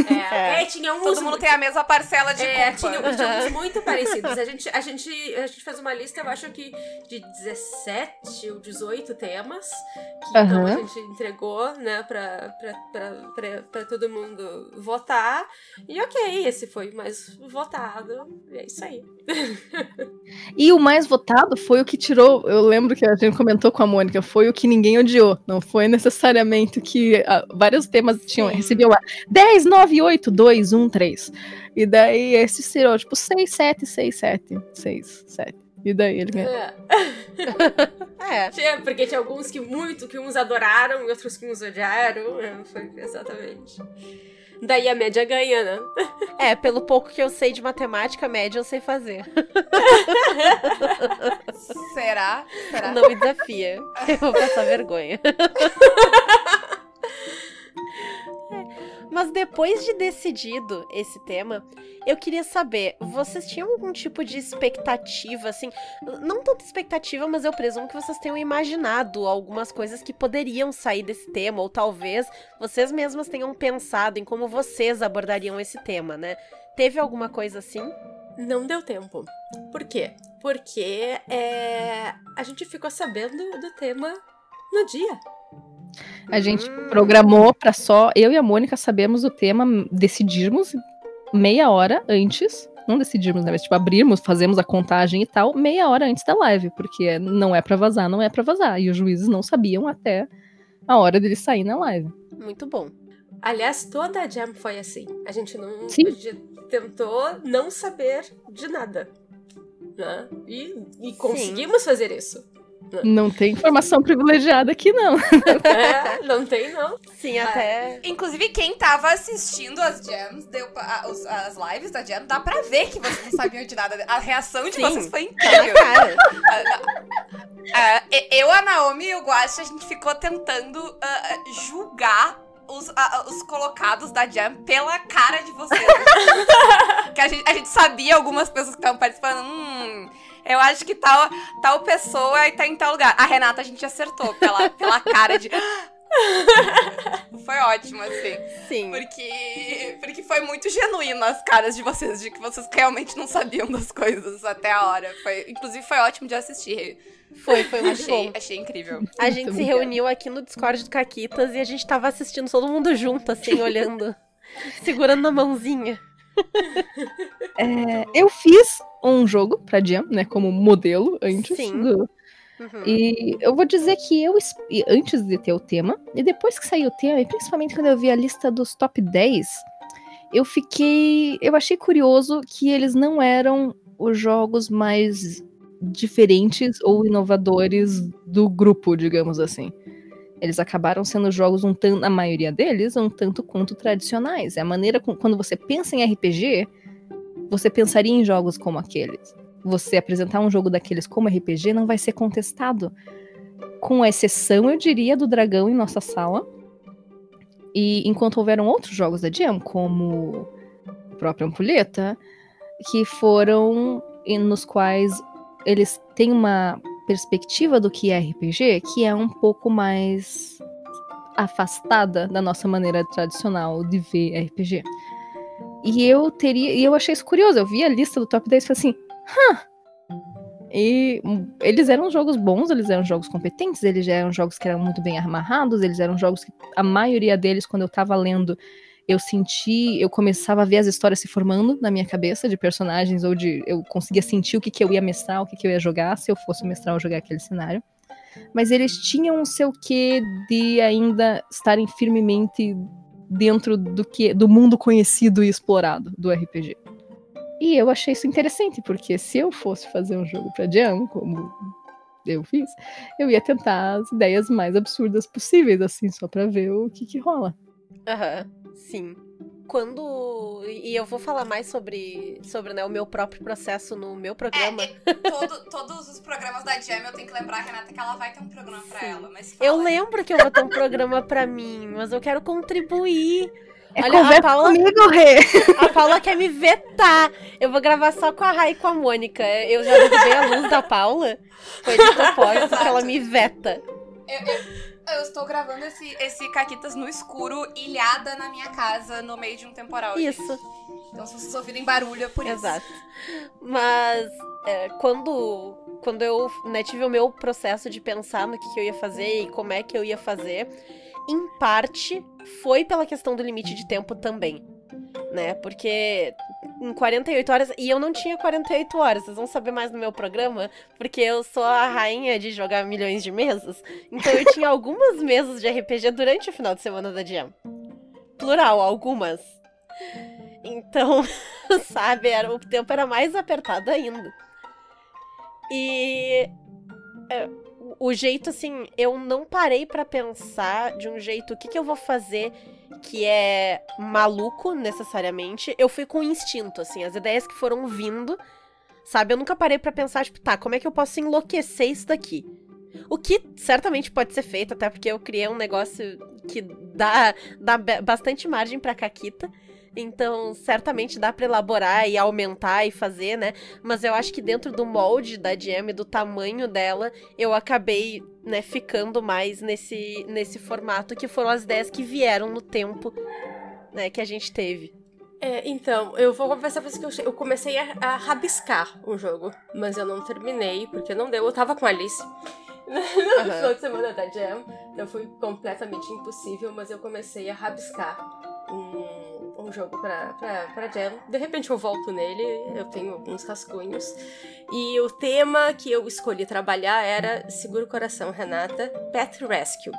É, é, tinha uns Todo mundo tem a mesma parcela de É, culpa. tinha, tinha uns muito parecidos. A gente, a, gente, a gente fez uma lista, eu acho que de 17 ou 18 temas que então, a gente entregou, né, pra, pra, pra, pra, pra todo mundo votar. E ok, esse foi o mais votado. E é isso aí. E o mais votado foi o que tirou. Eu lembro que a gente comentou com a Mônica, foi o que ninguém odiou. Não foi necessariamente o que ah, vários temas tinham. Recebiam lá 10, 9, 8, 2, 1, 3. E daí esse tirou, tipo, 6, 7, 6, 7, 6, 7. E daí ele ganhou. É. É. Tinha- Porque tinha alguns que muito, que uns adoraram e outros que uns odiaram. É, foi exatamente. Daí a média ganha, né? É, pelo pouco que eu sei de matemática, média eu sei fazer. Será? Será? Não me desafia. Eu vou passar vergonha. Mas depois de decidido esse tema, eu queria saber, vocês tinham algum tipo de expectativa, assim, não tanta expectativa, mas eu presumo que vocês tenham imaginado algumas coisas que poderiam sair desse tema, ou talvez vocês mesmas tenham pensado em como vocês abordariam esse tema, né? Teve alguma coisa assim? Não deu tempo. Por quê? Porque é, a gente ficou sabendo do tema no dia. A gente Hum. programou pra só eu e a Mônica sabemos o tema, decidimos meia hora antes. Não decidimos, né? Mas, tipo, abrimos, fazemos a contagem e tal, meia hora antes da live, porque não é pra vazar, não é pra vazar. E os juízes não sabiam até a hora deles sair na live. Muito bom. Aliás, toda a Jam foi assim. A gente não. Sim. A gente tentou não saber de nada. Né? E, e conseguimos fazer isso. Não tem informação privilegiada aqui, não. É, não tem, não. Sim, até. Inclusive, quem tava assistindo as jams, deu, a- os- as lives da jam, dá pra ver que vocês não sabiam de nada. A reação de Sim. vocês foi incrível. cara. Ah, e- eu, a Naomi e o Guache, a gente ficou tentando ah, julgar os, ah, os colocados da Jam pela cara de vocês. que a gente, a gente sabia algumas pessoas que estavam participando. Hum, eu acho que tal, tal pessoa tá em tal lugar. A Renata a gente acertou pela, pela cara de. Foi ótimo, assim. Sim. Porque, porque foi muito genuíno as caras de vocês, de que vocês realmente não sabiam das coisas até a hora. Foi, inclusive, foi ótimo de assistir. Foi, foi muito Achei, bom. achei incrível. A gente se obrigada. reuniu aqui no Discord do Caquitas e a gente tava assistindo todo mundo junto, assim, olhando. segurando na mãozinha. É, eu fiz um jogo pra Jam, né, como modelo antes. Sim. do- Uhum. E eu vou dizer que eu, es- antes de ter o tema, e depois que saiu o tema, e principalmente quando eu vi a lista dos top 10, eu fiquei. Eu achei curioso que eles não eram os jogos mais diferentes ou inovadores do grupo, digamos assim. Eles acabaram sendo jogos um tanto, a maioria deles, um tanto quanto tradicionais. É a maneira com, quando você pensa em RPG, você pensaria em jogos como aqueles você apresentar um jogo daqueles como RPG não vai ser contestado. Com exceção, eu diria, do dragão em nossa sala. E enquanto houveram outros jogos da Jam, como a própria Ampulheta, que foram nos quais eles têm uma perspectiva do que é RPG que é um pouco mais afastada da nossa maneira tradicional de ver RPG. E eu teria. E eu achei isso curioso. Eu vi a lista do top 10 e falei assim. E hum, eles eram jogos bons, eles eram jogos competentes, eles eram jogos que eram muito bem amarrados, eles eram jogos que a maioria deles, quando eu tava lendo, eu senti, eu começava a ver as histórias se formando na minha cabeça de personagens, ou de. Eu conseguia sentir o que, que eu ia mestrar, o que, que eu ia jogar, se eu fosse mestrar ou jogar aquele cenário. Mas eles tinham o seu quê de ainda estarem firmemente dentro do que do mundo conhecido e explorado do RPG. E eu achei isso interessante, porque se eu fosse fazer um jogo pra Jam, como eu fiz, eu ia tentar as ideias mais absurdas possíveis, assim, só pra ver o que que rola. Aham, sim. Quando. E eu vou falar mais sobre, sobre né, o meu próprio processo no meu programa. Todo- todos os programas da Jam, eu tenho que lembrar, Renata, que ela vai ter um programa pra Sim. ela. Mas Eu fala. lembro que eu vou ter um programa pra mim, mas eu quero contribuir. É Olha, a Paula- comigo, Rê! A Paula quer me vetar. Eu vou gravar só com a Rai e com a Mônica. Eu já derrubei a luz da Paula. Foi de propósito que ela me veta. Eu estou gravando esse, esse Caquitas no escuro, ilhada na minha casa, no meio de um temporal. gente. Isso. Então, se vocês ouvirem barulho, é por isso. Exato. Mas é, quando, quando eu né, tive o meu processo de pensar no que, que eu ia fazer e como é que eu ia fazer, em parte foi pela questão do limite de tempo também. Né? Porque em 48 horas. E eu não tinha 48 horas, vocês vão saber mais no meu programa, porque eu sou a rainha de jogar milhões de mesas. Então eu tinha algumas mesas de RPG durante o final de semana da Jam. Plural, algumas. Então, sabe, era, o tempo era mais apertado ainda. E é, o- jeito assim, eu não parei pra pensar de um jeito o que, que eu vou fazer que é maluco necessariamente. Eu fui com instinto, assim, as ideias que foram vindo, sabe? Eu nunca parei pra pensar, tipo, tá, como é que eu posso enlouquecer isso daqui? O que certamente pode ser feito, até porque eu criei um negócio que dá, dá ba- bastante margem pra caquita. Então, certamente dá pra elaborar e aumentar e fazer, né? Mas eu acho que dentro do molde da DM, do tamanho dela, eu acabei, né, ficando mais nesse, nesse formato que foram as ideias que vieram no tempo, né, que a gente teve. É, então, eu vou confessar pra vocês que eu, eu comecei a, a rabiscar o jogo, mas eu não terminei, porque não deu. Eu tava com a Alice no Aham. final de semana da Jam, Então foi completamente impossível, mas eu comecei a rabiscar um, um jogo pra, pra, pra Jam. De repente eu volto nele, eu tenho alguns rascunhos. E o tema que eu escolhi trabalhar era Segura o Coração, Renata, Pet Rescue.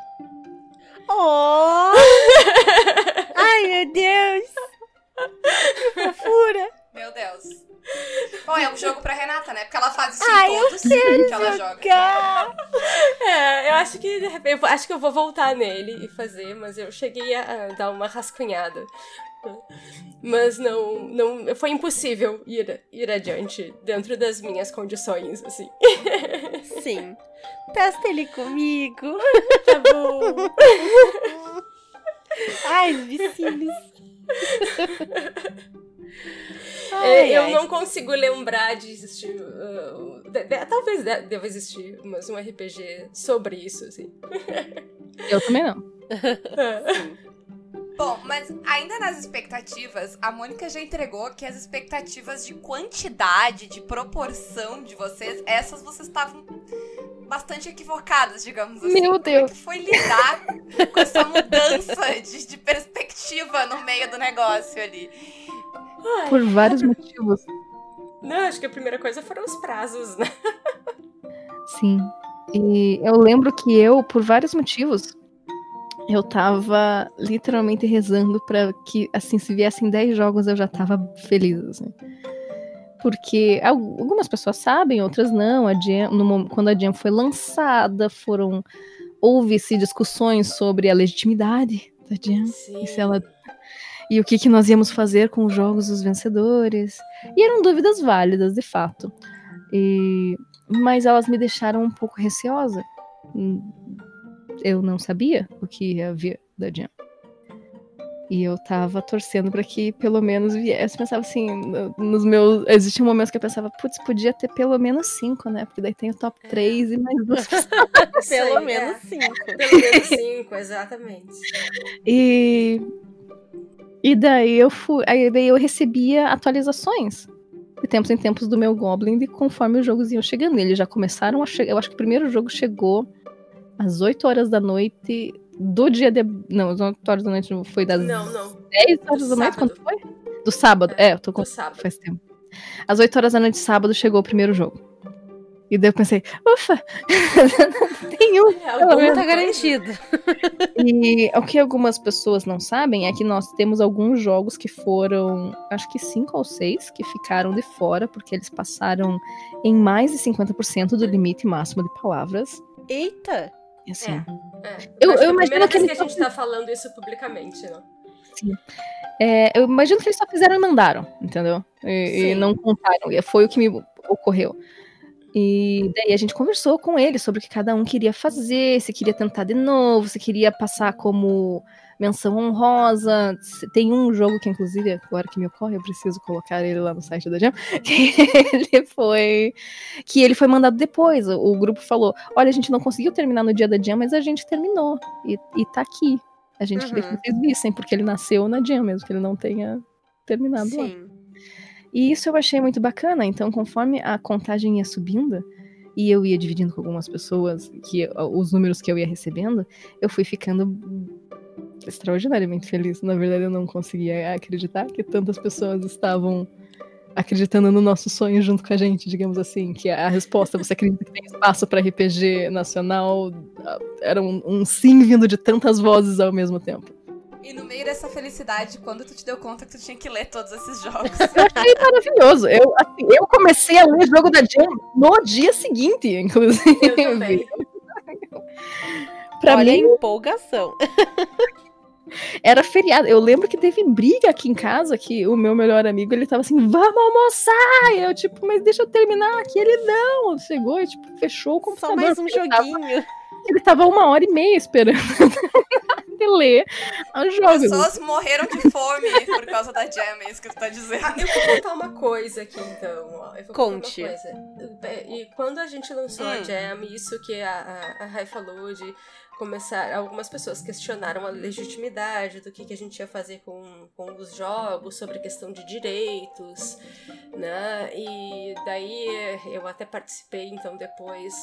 Oh! Ai, meu Deus! Que fofura! Meu Deus. Bom, é um jogo pra Renata, né? Porque ela faz isso Ai, em eu todos que ela joga. Cá. É, eu acho que de repente, eu acho que eu vou voltar nele e fazer, mas eu cheguei a, a dar uma rascunhada. Mas não, não foi impossível ir, ir adiante dentro das minhas condições, assim. Sim. Testa ele comigo. Tá bom. Ai, os vizinhos. É, Ai, eu ai. não consigo lembrar de existir. uh, de- de- talvez de- deva existir, mas um RPG sobre isso, assim. Eu também não. Bom, mas ainda nas expectativas, a Mônica já entregou que as expectativas de quantidade, de proporção de vocês, essas vocês estavam bastante equivocadas, digamos assim. Meu Como é Deus. que foi lidar com essa mudança de, de perspectiva no meio do negócio ali? Ai, Por vários motivos. não, acho que a primeira coisa foram os prazos, né? Sim. E eu lembro que eu, por vários motivos, eu tava literalmente rezando pra que, assim, se viessem 10 jogos eu já tava feliz, assim. Porque al- algumas pessoas sabem, outras não. A Jam, no quando a Jam foi lançada, foram. Houve-se discussões sobre a legitimidade da Jam. Sim. E se ela e o que, que nós íamos fazer com os jogos dos vencedores. E eram dúvidas válidas, de fato. E- Mas elas me deixaram um pouco receosa. Eu não sabia o que ia vir da Jam. E eu tava torcendo pra que pelo menos viesse. Pensava assim, no- nos meus. Existiam momentos que eu pensava, putz, podia ter pelo menos cinco, né? Porque daí tem o top 3 e mais duas Isso Pelo aí, menos é. cinco. Pelo menos cinco, exatamente. E e daí eu fui, aí daí eu recebia atualizações de tempos em tempos do meu Goblin e conforme os jogos iam chegando, eles já começaram a chegar, eu acho que o primeiro jogo chegou às 8 horas da noite do dia de, não, às 8 horas da noite foi das Não, não. 10 horas da noite, sábado. quando foi? Do sábado, é, eu tô com Do sábado. faz tempo. Às 8 horas da noite de sábado chegou o primeiro jogo. E daí eu pensei, ufa, tem um É, menos Tá garantido. E o que algumas pessoas não sabem é que nós temos alguns jogos que foram, acho que cinco ou seis, que ficaram de fora, porque eles passaram em mais de 50% do limite máximo de palavras. Eita! E assim, É. Eu- que eu é a imagino que vez que eles a gente tá falando isso publicamente, né? é, eu imagino que eles só fizeram e mandaram, entendeu? E, e Sim. não contaram. E foi o que me ocorreu. E daí a gente conversou com eles sobre o que cada um queria fazer, se queria tentar de novo, se queria passar como menção honrosa. Tem um jogo que, inclusive, agora que me ocorre, eu preciso colocar ele lá no site da Jam, que ele foi. Que ele foi mandado depois. O, grupo falou: olha, a gente não conseguiu terminar no dia da Jam, mas a gente terminou. E, e tá aqui. A gente queria que Uhum. vocês vissem, porque ele nasceu na Jam, mesmo que ele não tenha terminado lá. Sim. E isso eu achei muito bacana. Então, conforme a contagem ia subindo e eu ia dividindo com algumas pessoas que os números que eu ia recebendo, eu fui ficando extraordinariamente feliz. Na verdade, eu não conseguia acreditar que tantas pessoas estavam acreditando no nosso sonho junto com a gente, digamos assim, que a resposta você acredita que tem espaço para RPG nacional era um, um sim vindo de tantas vozes ao mesmo tempo. E no meio dessa felicidade, quando tu te deu conta que tu tinha que ler todos esses jogos? Eu achei maravilhoso. Eu, assim, eu comecei a ler o jogo da Jam no dia seguinte, inclusive. Eu também. pra Olha a mim, empolgação. era feriado. Eu lembro que teve briga aqui em casa, que o meu melhor amigo, ele tava assim, vamos almoçar! E eu, tipo, mas deixa eu terminar aqui. Ele não, chegou e, tipo, fechou o Só computador. mais um porque ele tava- joguinho. Ele tava uma hora e meia esperando de ler os jogos. Pessoas morreram de fome por causa da Jam, é isso que tu tá dizendo. Ah, eu vou contar uma coisa aqui, então. ó. Eu vou Conte. Contar uma coisa. E quando a gente lançou a Hum. Jam, isso que a, a, a Rai falou de começar. Algumas pessoas questionaram a legitimidade do que, que a gente ia fazer com, com os jogos, sobre questão de direitos, né? E daí eu até participei, então, depois.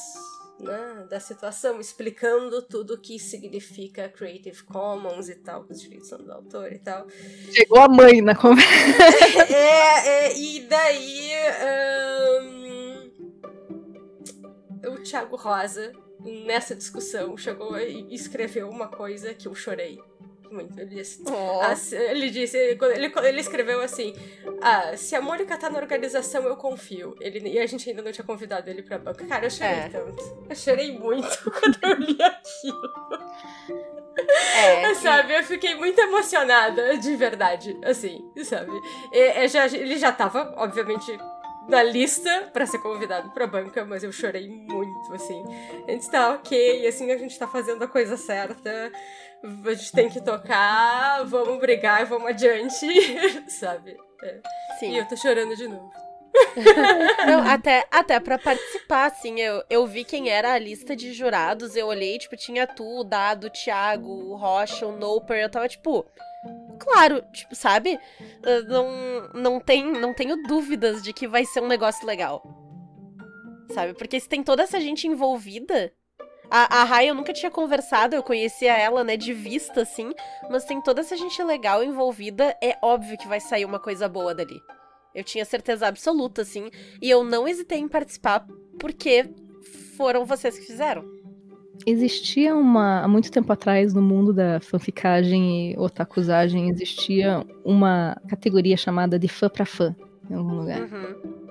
né, da situação, explicando tudo o que significa Creative Commons e tal, os direitos do autor e tal. Chegou a mãe na conversa. é, é, e daí. Um, o Thiago Rosa, nessa discussão, chegou e escreveu uma coisa que eu chorei muito. Ele disse, Oh. assim, ele disse, ele, ele escreveu assim: ah, se a Mônica tá na organização, eu confio. Ele, e a gente ainda não tinha convidado ele pra banca. Cara, eu chorei É. tanto. Eu chorei muito quando eu li aquilo. É, Sabe, eu fiquei muito emocionada, de verdade, assim, sabe? E- já- ele já tava, obviamente, na lista pra ser convidado pra banca, mas eu chorei muito, assim. A gente tá ok, assim, a gente tá fazendo a coisa certa, a gente tem que tocar, vamos brigar e vamos adiante, sabe? sim. E eu tô chorando de novo. Não, até, até pra participar, assim, eu, eu vi quem era a lista de jurados, eu olhei, tipo, tinha tu, o Dado, o Thiago, o Rocha, o Noper, eu tava, tipo, claro, tipo, sabe? Não, não, tem, não tenho dúvidas de que vai ser um negócio legal. Sabe? Porque se tem toda essa gente envolvida... A, a Rai eu nunca tinha conversado, eu conhecia ela, né, de vista, assim, mas tem toda essa gente legal envolvida, é óbvio que vai sair uma coisa boa dali. Eu tinha certeza absoluta, assim, e eu não hesitei em participar porque foram vocês que fizeram. Existia uma. Há muito tempo atrás, no mundo da fanficagem e otakuzagem, existia uma categoria chamada de fã pra fã, em algum lugar. Uhum.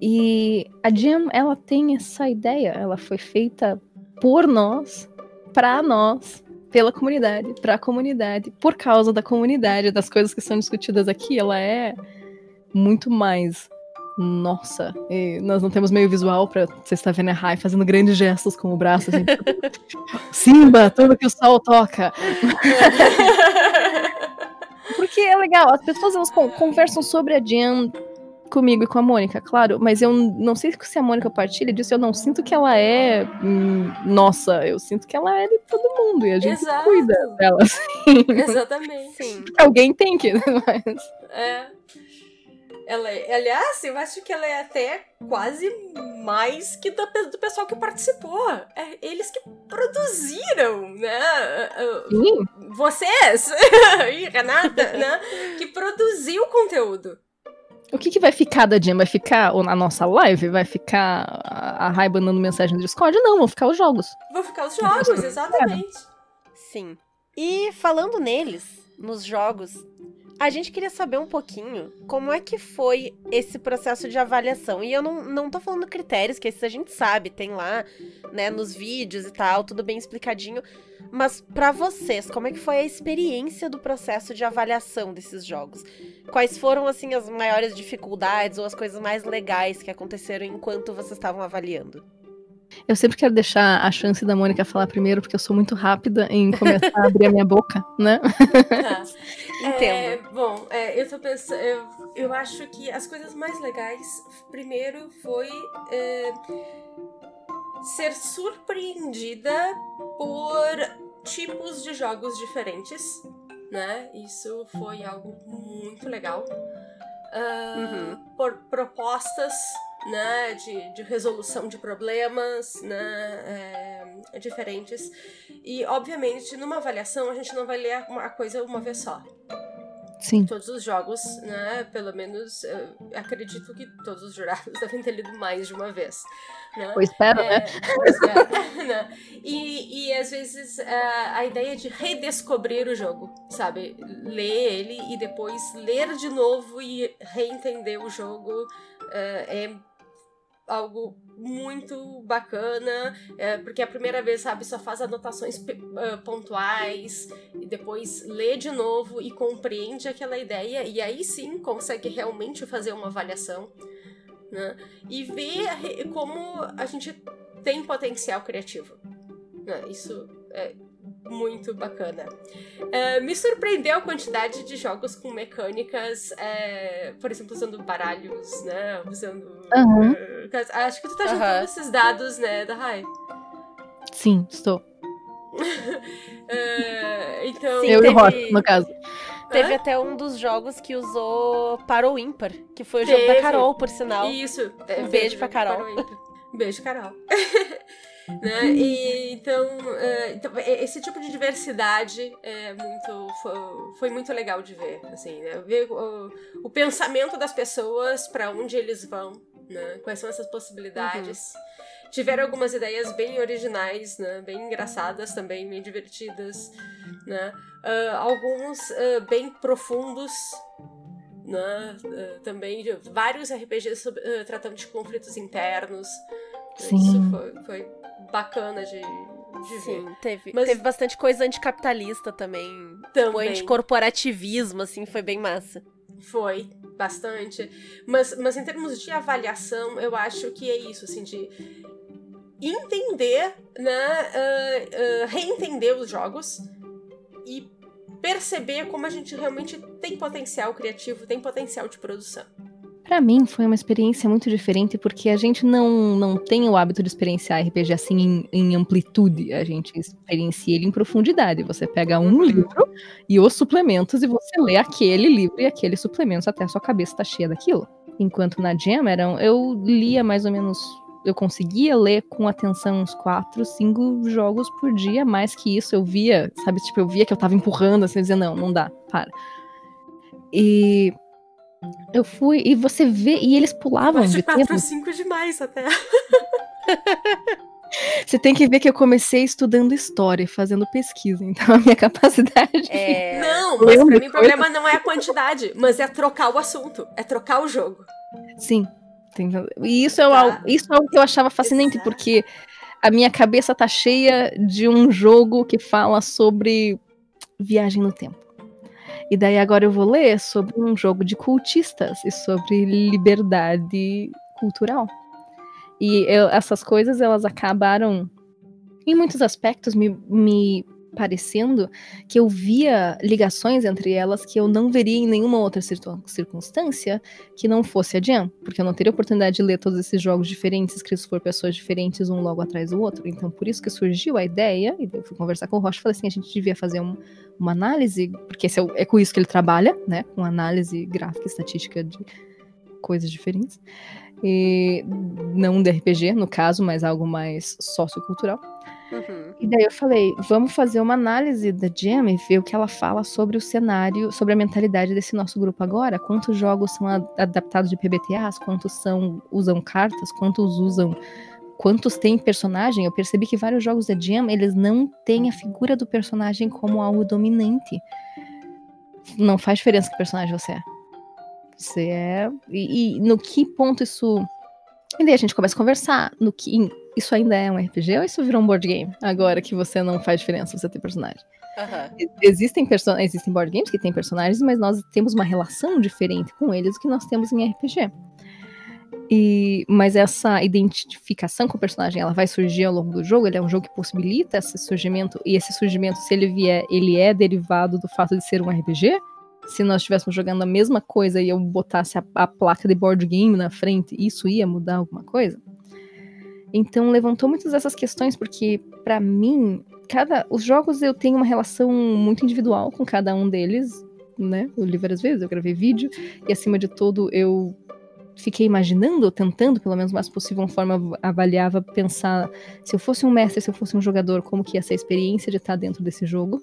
E a Jam, ela tem essa ideia, ela foi feita por nós, pra nós, pela comunidade, pra comunidade, por causa da comunidade, das coisas que são discutidas aqui, ela é muito mais nossa. E nós não temos meio visual pra você estar vendo a Rai fazendo grandes gestos com o braço, assim, Simba, tudo que o sol toca. Porque é legal, as pessoas elas con- conversam sobre a Jen comigo e com a Mônica, claro, mas eu não sei se a Mônica partilha disso, eu não sinto que ela é hum, nossa, eu sinto que ela é de todo mundo e a gente Exato. cuida dela. Exatamente. Sim. Alguém tem que, mas É. Ela, é- aliás, eu acho que ela é até quase mais que pe- do pessoal que participou. É eles que produziram, né? Sim, Vocês e Renata, né? Que produziu o conteúdo. O que, que vai ficar da Jen? Vai ficar ou na nossa live? Vai ficar a a Rai mandando mensagem no Discord? Não, vão ficar os jogos. Vão ficar os jogos, exatamente. Sim. E falando neles, nos jogos, a gente queria saber um pouquinho como é que foi esse processo de avaliação. E eu não, não tô falando critérios, que esses a gente sabe, tem lá, né, nos vídeos e tal, tudo bem explicadinho. Mas pra vocês, como é que foi a experiência do processo de avaliação desses jogos? Quais foram, assim, as maiores dificuldades ou as coisas mais legais que aconteceram enquanto vocês estavam avaliando? Eu sempre quero deixar a chance da Mônica falar primeiro, porque eu sou muito rápida em começar a abrir a minha boca, né? Tá. Entendo. É, bom, é, eu tô pensando. Eu, eu acho que as coisas mais legais, primeiro, foi é, ser surpreendida por tipos de jogos diferentes, né? Isso foi algo muito legal. Ah, Por propostas, né, de, de resolução de problemas, né, é, diferentes. E, obviamente, numa avaliação, a gente não vai ler uma- a coisa uma vez só. Sim. Todos os jogos, né, pelo menos, eu acredito que todos os jurados devem ter lido mais de uma vez. Né? Eu espero, É, né? pois é, né? E, e às vezes a, a ideia de redescobrir o jogo, sabe? Ler ele e depois ler de novo e reentender o jogo é, é algo muito bacana, é, porque a primeira vez, sabe, só faz anotações ah, pontuais e depois lê de novo e compreende aquela ideia e aí sim consegue realmente fazer uma avaliação, né? E ver como a gente tem potencial criativo. né? Isso é muito bacana. É, me surpreendeu a quantidade de jogos com mecânicas, é, por exemplo, usando baralhos, né? Usando. É, cas- acho que tu tá juntando esses dados, né, da Rai. Sim, estou. É, então. Sim, eu e o teve- Rocha, no caso. Teve Hã? até um dos jogos que usou para o ímpar, que foi o jogo da Teve. Carol, por sinal. Isso. é, Um beijo pra Carol. Um beijo, Carol. Né? E, então, uh, esse tipo de diversidade é muito, foi, muito legal de ver. Assim, né? Ver o, o pensamento das pessoas, para onde eles vão, né? quais são essas possibilidades. Uhum. Tiveram algumas ideias bem originais, né? bem engraçadas também, bem divertidas. Né? Uh, alguns uh, bem profundos, né? Uh, também vários RPGs sobre, tratando de conflitos internos. Sim. Isso foi, foi bacana de, de Sim, ver. teve, Mas- teve bastante coisa anticapitalista também. Tipo, Também. anticorporativismo, assim, foi bem massa. Foi, bastante. Mas, mas em termos de avaliação, eu acho que é isso, assim, de entender, né? ah, ah, reentender os jogos e perceber como a gente realmente tem potencial criativo, tem potencial de produção. Pra mim foi uma experiência muito diferente porque a gente não, não tem o hábito de experienciar RPG assim em, em amplitude, a gente experiencia ele em profundidade. Você pega um livro e os suplementos e você lê aquele livro e aqueles suplementos até a sua cabeça tá cheia daquilo. Enquanto na Jam eram, eu lia mais ou menos, eu conseguia ler com atenção uns quatro, cinco jogos por dia, mais que isso eu via, sabe, tipo, eu via que eu tava empurrando assim, dizia, não, não dá, para. E eu fui, e você vê, e eles pulavam de de 4 tempo. ou 5 demais até. Você tem que ver que eu comecei estudando história, fazendo pesquisa, então a minha capacidade. É. Não, mas pra mim o problema não é a quantidade, mas é trocar o assunto, é trocar o jogo. Sim. E isso é, Tá. algo, isso é algo que eu achava fascinante, Exato. porque a minha cabeça tá cheia de um jogo que fala sobre viagem no tempo. E daí agora eu vou ler sobre um jogo de cultistas e sobre liberdade cultural. E eu- essas coisas elas acabaram, em muitos aspectos, me, me parecendo que eu via ligações entre elas que eu não veria em nenhuma outra circun- circunstância que não fosse a Jam, porque eu não teria oportunidade de ler todos esses jogos diferentes, escritos por pessoas diferentes, um logo atrás do outro. Então, por isso que surgiu a ideia, e eu fui conversar com o Rocha e falei assim: a gente devia fazer um- uma análise, porque é, o- é com isso que ele trabalha, né? Com análise gráfica e estatística de coisas diferentes. E não de RPG, no caso, mas algo mais sociocultural. Uhum. E daí eu falei, vamos fazer uma análise da Jam e ver o que ela fala sobre o cenário, sobre a mentalidade desse nosso grupo agora. Quantos jogos são adaptados de PBTAs, quantos são usam cartas, quantos usam quantos têm personagem. Eu percebi que vários jogos da Jam, eles não têm a figura do personagem como algo dominante. Não faz diferença que personagem você é. Você é. E, e no que ponto isso. E daí a gente começa a conversar. No que isso ainda é um RPG ou isso virou um board game? Agora que você não faz diferença você ter personagem. E- Existem, perso existem board games que têm personagens, mas nós temos uma relação diferente com eles do que nós temos em RPG. E, mas essa identificação com o personagem, ela vai surgir ao longo do jogo. Ele é um jogo que possibilita esse surgimento. E esse surgimento, se ele vier, ele é derivado do fato de ser um RPG. Se nós estivéssemos jogando a mesma coisa e eu botasse a, a placa de board game na frente, isso ia mudar alguma coisa? Então levantou muitas dessas questões porque pra mim, cada os jogos eu tenho uma relação muito individual com cada um deles, né? Eu li várias vezes, eu gravei vídeo e acima de tudo eu fiquei imaginando, tentando pelo menos o mais possível uma forma avaliava pensar se eu fosse um mestre, se eu fosse um jogador, como que ia ser a experiência de estar dentro desse jogo,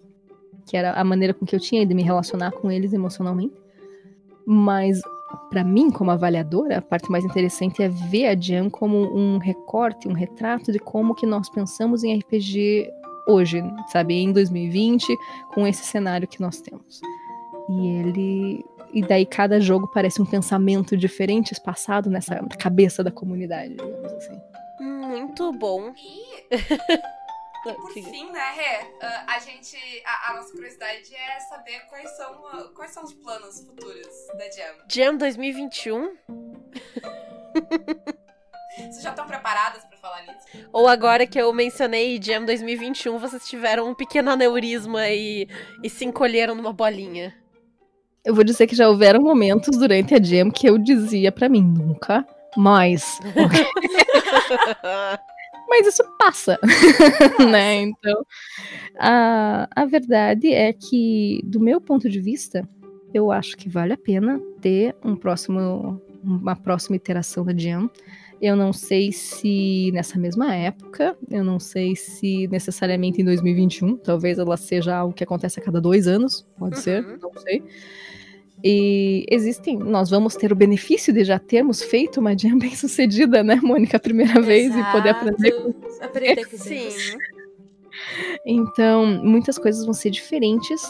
que era a maneira com que eu tinha de me relacionar com eles emocionalmente. Mas Pra mim, como avaliadora, a parte mais interessante é ver a Jam como um recorte, um retrato de como que nós pensamos em RPG hoje, sabe, em 2020, com esse cenário que nós temos. E ele e daí cada jogo parece um pensamento diferente espaçado nessa cabeça da comunidade, digamos assim. Muito bom. E por Siga. fim, né, Rê, ah, a gente. A, a nossa curiosidade é saber quais são, ah, quais são os planos futuros da Jam. Jam 2021? Vocês já estão preparadas pra falar nisso? Ou agora que eu mencionei Jam 2021, vocês tiveram um pequeno aneurisma e, e se encolheram numa bolinha? Eu vou dizer que já houveram momentos durante a Jam que eu dizia pra mim, nunca mais. Mas isso passa, né? Então, a, a verdade é que, do meu ponto de vista, eu acho que vale a pena ter um próximo uma próxima iteração da Jam. Eu não sei se nessa mesma época, eu não sei se necessariamente em 2021, talvez ela seja algo que acontece a cada dois anos, pode ser, Uhum. não sei. E existem, nós vamos ter o benefício de já termos feito uma jam bem sucedida, né, Mônica, a primeira vez, e poder aprender com Exato. Aprender com Sim. então, muitas coisas vão ser diferentes.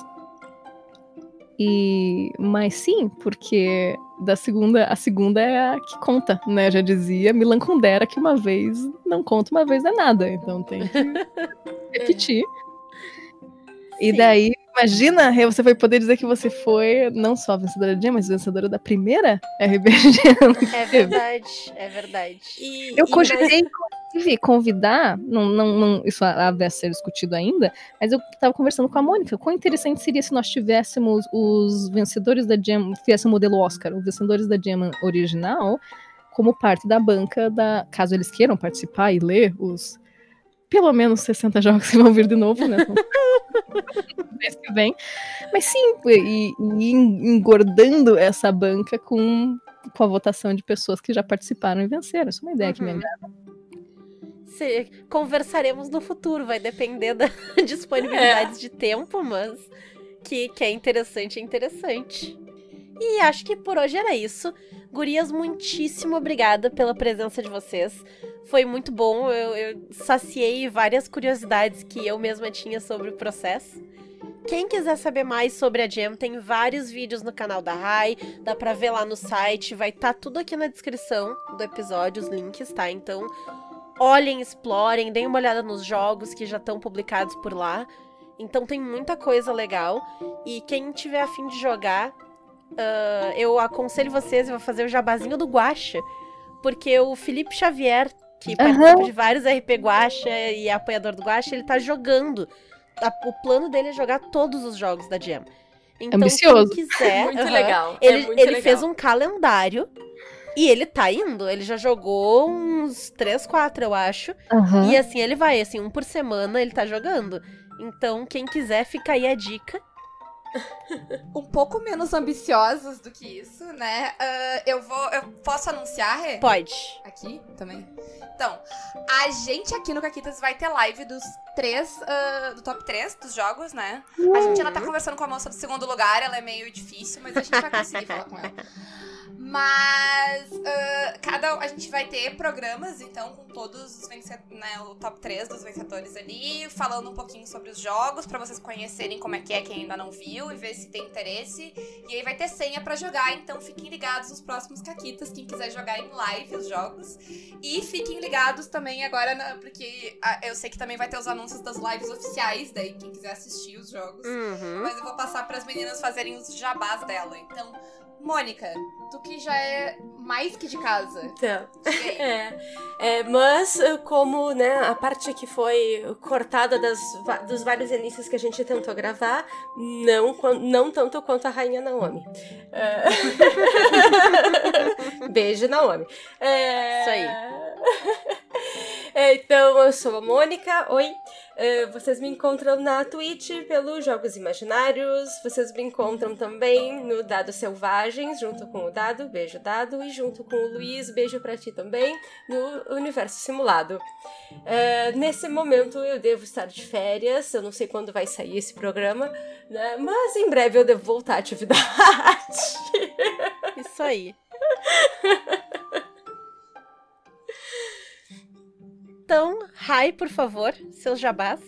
E mas sim, porque da segunda, a segunda é a que conta, né? Já dizia Milan Kundera que uma vez não conta, uma vez é nada. Então tem que repetir. E Sim. daí, imagina, você vai poder dizer que você foi não só vencedora de mas vencedora da primeira RBG. É verdade, é verdade. E, Eu e cogitei, inclusive, convidar, não, não, não, isso a ser discutido ainda, mas eu estava conversando com a Mônica. Quão interessante seria se nós tivéssemos os vencedores da Jam, fizesse o modelo Oscar, os vencedores da Jam original, como parte da banca da. Caso eles queiram participar e ler os pelo menos 60 jogos que vão vir de novo, né? Mês que vem. Mas sim, e, e engordando essa banca com, com a votação de pessoas que já participaram e venceram. Isso é uma ideia que me Uhum. agrada. Se- conversaremos no futuro, vai depender da disponibilidade de tempo, mas que, que é interessante, é interessante. E acho que por hoje era isso. Gurias, muitíssimo obrigada pela presença de vocês. Foi muito bom, eu, eu saciei várias curiosidades que eu mesma tinha sobre o processo. Quem quiser saber mais sobre a Jam, tem vários vídeos no canal da Rai, dá pra ver lá no site, vai estar tudo aqui na descrição do episódio, os links, tá? Então, olhem, explorem, deem uma olhada nos jogos que já estão publicados por lá. Então tem muita coisa legal. E quem tiver afim de jogar, ah, eu aconselho vocês, eu vou fazer o jabazinho do Guacha. Porque o Felipe Xavier, que Aham. participa de vários RP Guacha e é apoiador do Guacha, ele tá jogando. A- o plano dele é jogar todos os jogos da Jam. Então, Ambicioso. quem quiser. Muito legal. ele, é muito ele legal. fez um calendário e ele tá indo. Ele já jogou uns 3, 4, eu acho. Aham. E assim, ele vai, assim, um por semana ele tá jogando. Então, quem quiser, fica aí a dica. Um pouco menos ambiciosos do que isso, né? Ah, eu vou. Eu posso anunciar, Rê? Pode. Aqui também. Então, a gente aqui no Caquitas vai ter live dos três, ah, do top 3 dos jogos, né? A gente ainda tá conversando com a moça do segundo lugar, ela é meio difícil, mas a gente vai conseguir falar com ela. Mas ah, cada a gente vai ter programas, então, com todos os vencedores, né, o top 3 dos vencedores ali, falando um pouquinho sobre os jogos, pra vocês conhecerem como é que é quem ainda não viu e ver se tem interesse. E aí vai ter senha pra jogar, então fiquem ligados nos próximos Caquitas, quem quiser jogar em live os jogos. E fiquem ligados também agora, na- porque ah, eu sei que também vai ter os anúncios das lives oficiais, daí quem quiser assistir os jogos. Uhum. Mas eu vou passar para as meninas fazerem os jabás dela. Então, Mônica, tu que já é mais que de casa. Então, é, é, mas eh, como né, a parte que foi cortada das, dos vários inícios que a gente tentou gravar, não, não tanto quanto a Rainha Naomi. É. Beijo, Naomi. É... Isso aí. Então, eu sou a Mônica, oi. É, vocês me encontram na Twitch pelos Jogos Imaginários. Vocês me encontram também no Dados Selvagens, junto com o Dado, beijo Dado, e junto com o Luiz, beijo pra ti também, no Universo Simulado. É, nesse momento eu devo estar de férias, eu não sei quando vai sair esse programa, né? Mas em breve eu devo voltar à atividade. Isso aí. Então, Rai, por favor, seus jabás.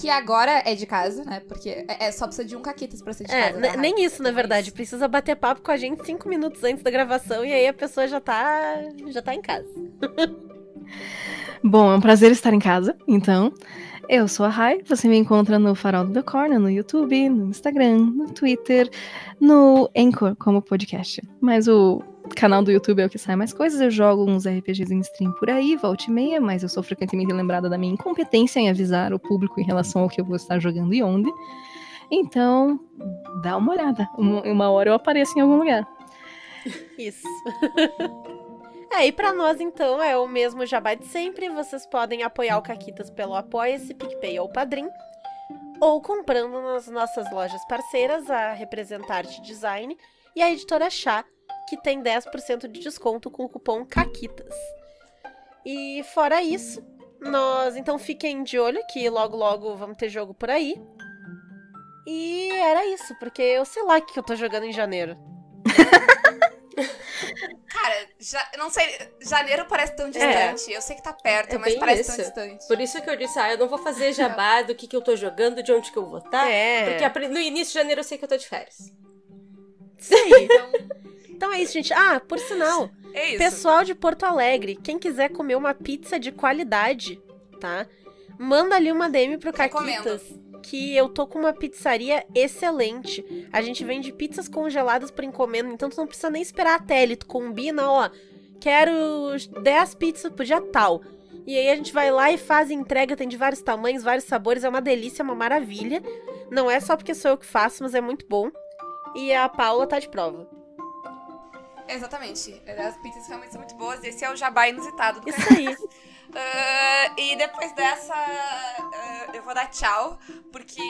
Que agora é de casa, né? Porque é, é só precisa de um Caquitas pra ser de É, casa. né, nem isso, na é verdade. Precisa bater papo com a gente cinco minutos antes da gravação e aí a pessoa já tá, já tá em casa. Bom, é um prazer estar em casa, então. Eu sou a Rai, você me encontra no Farol do Corner, no YouTube, no Instagram, no Twitter, no Anchor como podcast. Mas o canal do YouTube é o que sai mais coisas, eu jogo uns RPGs em stream por aí, volta e meia, mas eu sou frequentemente lembrada da minha incompetência em avisar o público em relação ao que eu vou estar jogando e onde. Então, dá uma olhada. Uma, hora eu apareço em algum lugar. Isso. É, e pra nós, então, é o mesmo jabá de sempre. Vocês podem apoiar o Caquitas pelo Apoia-se, PicPay ou Padrim. Ou comprando nas nossas lojas parceiras, a Representarte Design e a Editora Chá, que tem 10% de desconto com o cupom CAQUITAS. E fora isso, nós então fiquem de olho que logo logo vamos ter jogo por aí. E era isso, porque eu sei lá o que eu tô jogando em janeiro. Cara, já, não sei, janeiro parece tão distante. Eu sei que tá perto, É mas parece isso. tão distante. Por isso que eu disse, ah, eu não vou fazer jabá do que, que eu tô jogando, de onde que eu vou estar. É. Porque no início de janeiro eu sei que eu tô de férias. Aí. Então, Então é isso, gente. Ah, por sinal, é pessoal de Porto Alegre, quem quiser comer uma pizza de qualidade, tá? Manda ali uma DM pro Recomendo. Caquitas. Que eu tô com uma pizzaria excelente. A gente vende pizzas congeladas por encomenda, então tu não precisa nem esperar a tele. Tu combina, ó. Quero 10 pizzas por dia tal. E aí a gente vai lá e faz entrega, tem de vários tamanhos, vários sabores, é uma delícia, é uma maravilha. Não é só porque sou eu que faço, mas é muito bom. E a Paula tá de prova. Exatamente. As pizzas realmente são muito boas. Esse é o jabá inusitado do Isso cara. aí. Ah, e depois dessa, ah, eu vou dar tchau, porque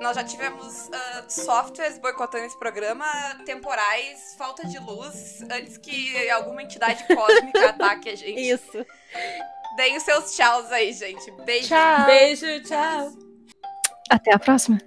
nós já tivemos ah, softwares boicotando esse programa, temporais, falta de luz, antes que alguma entidade cósmica ataque a gente. Isso. Deem os seus tchauz aí, gente. Beijo. Tchau. Beijo, tchau. Até a próxima.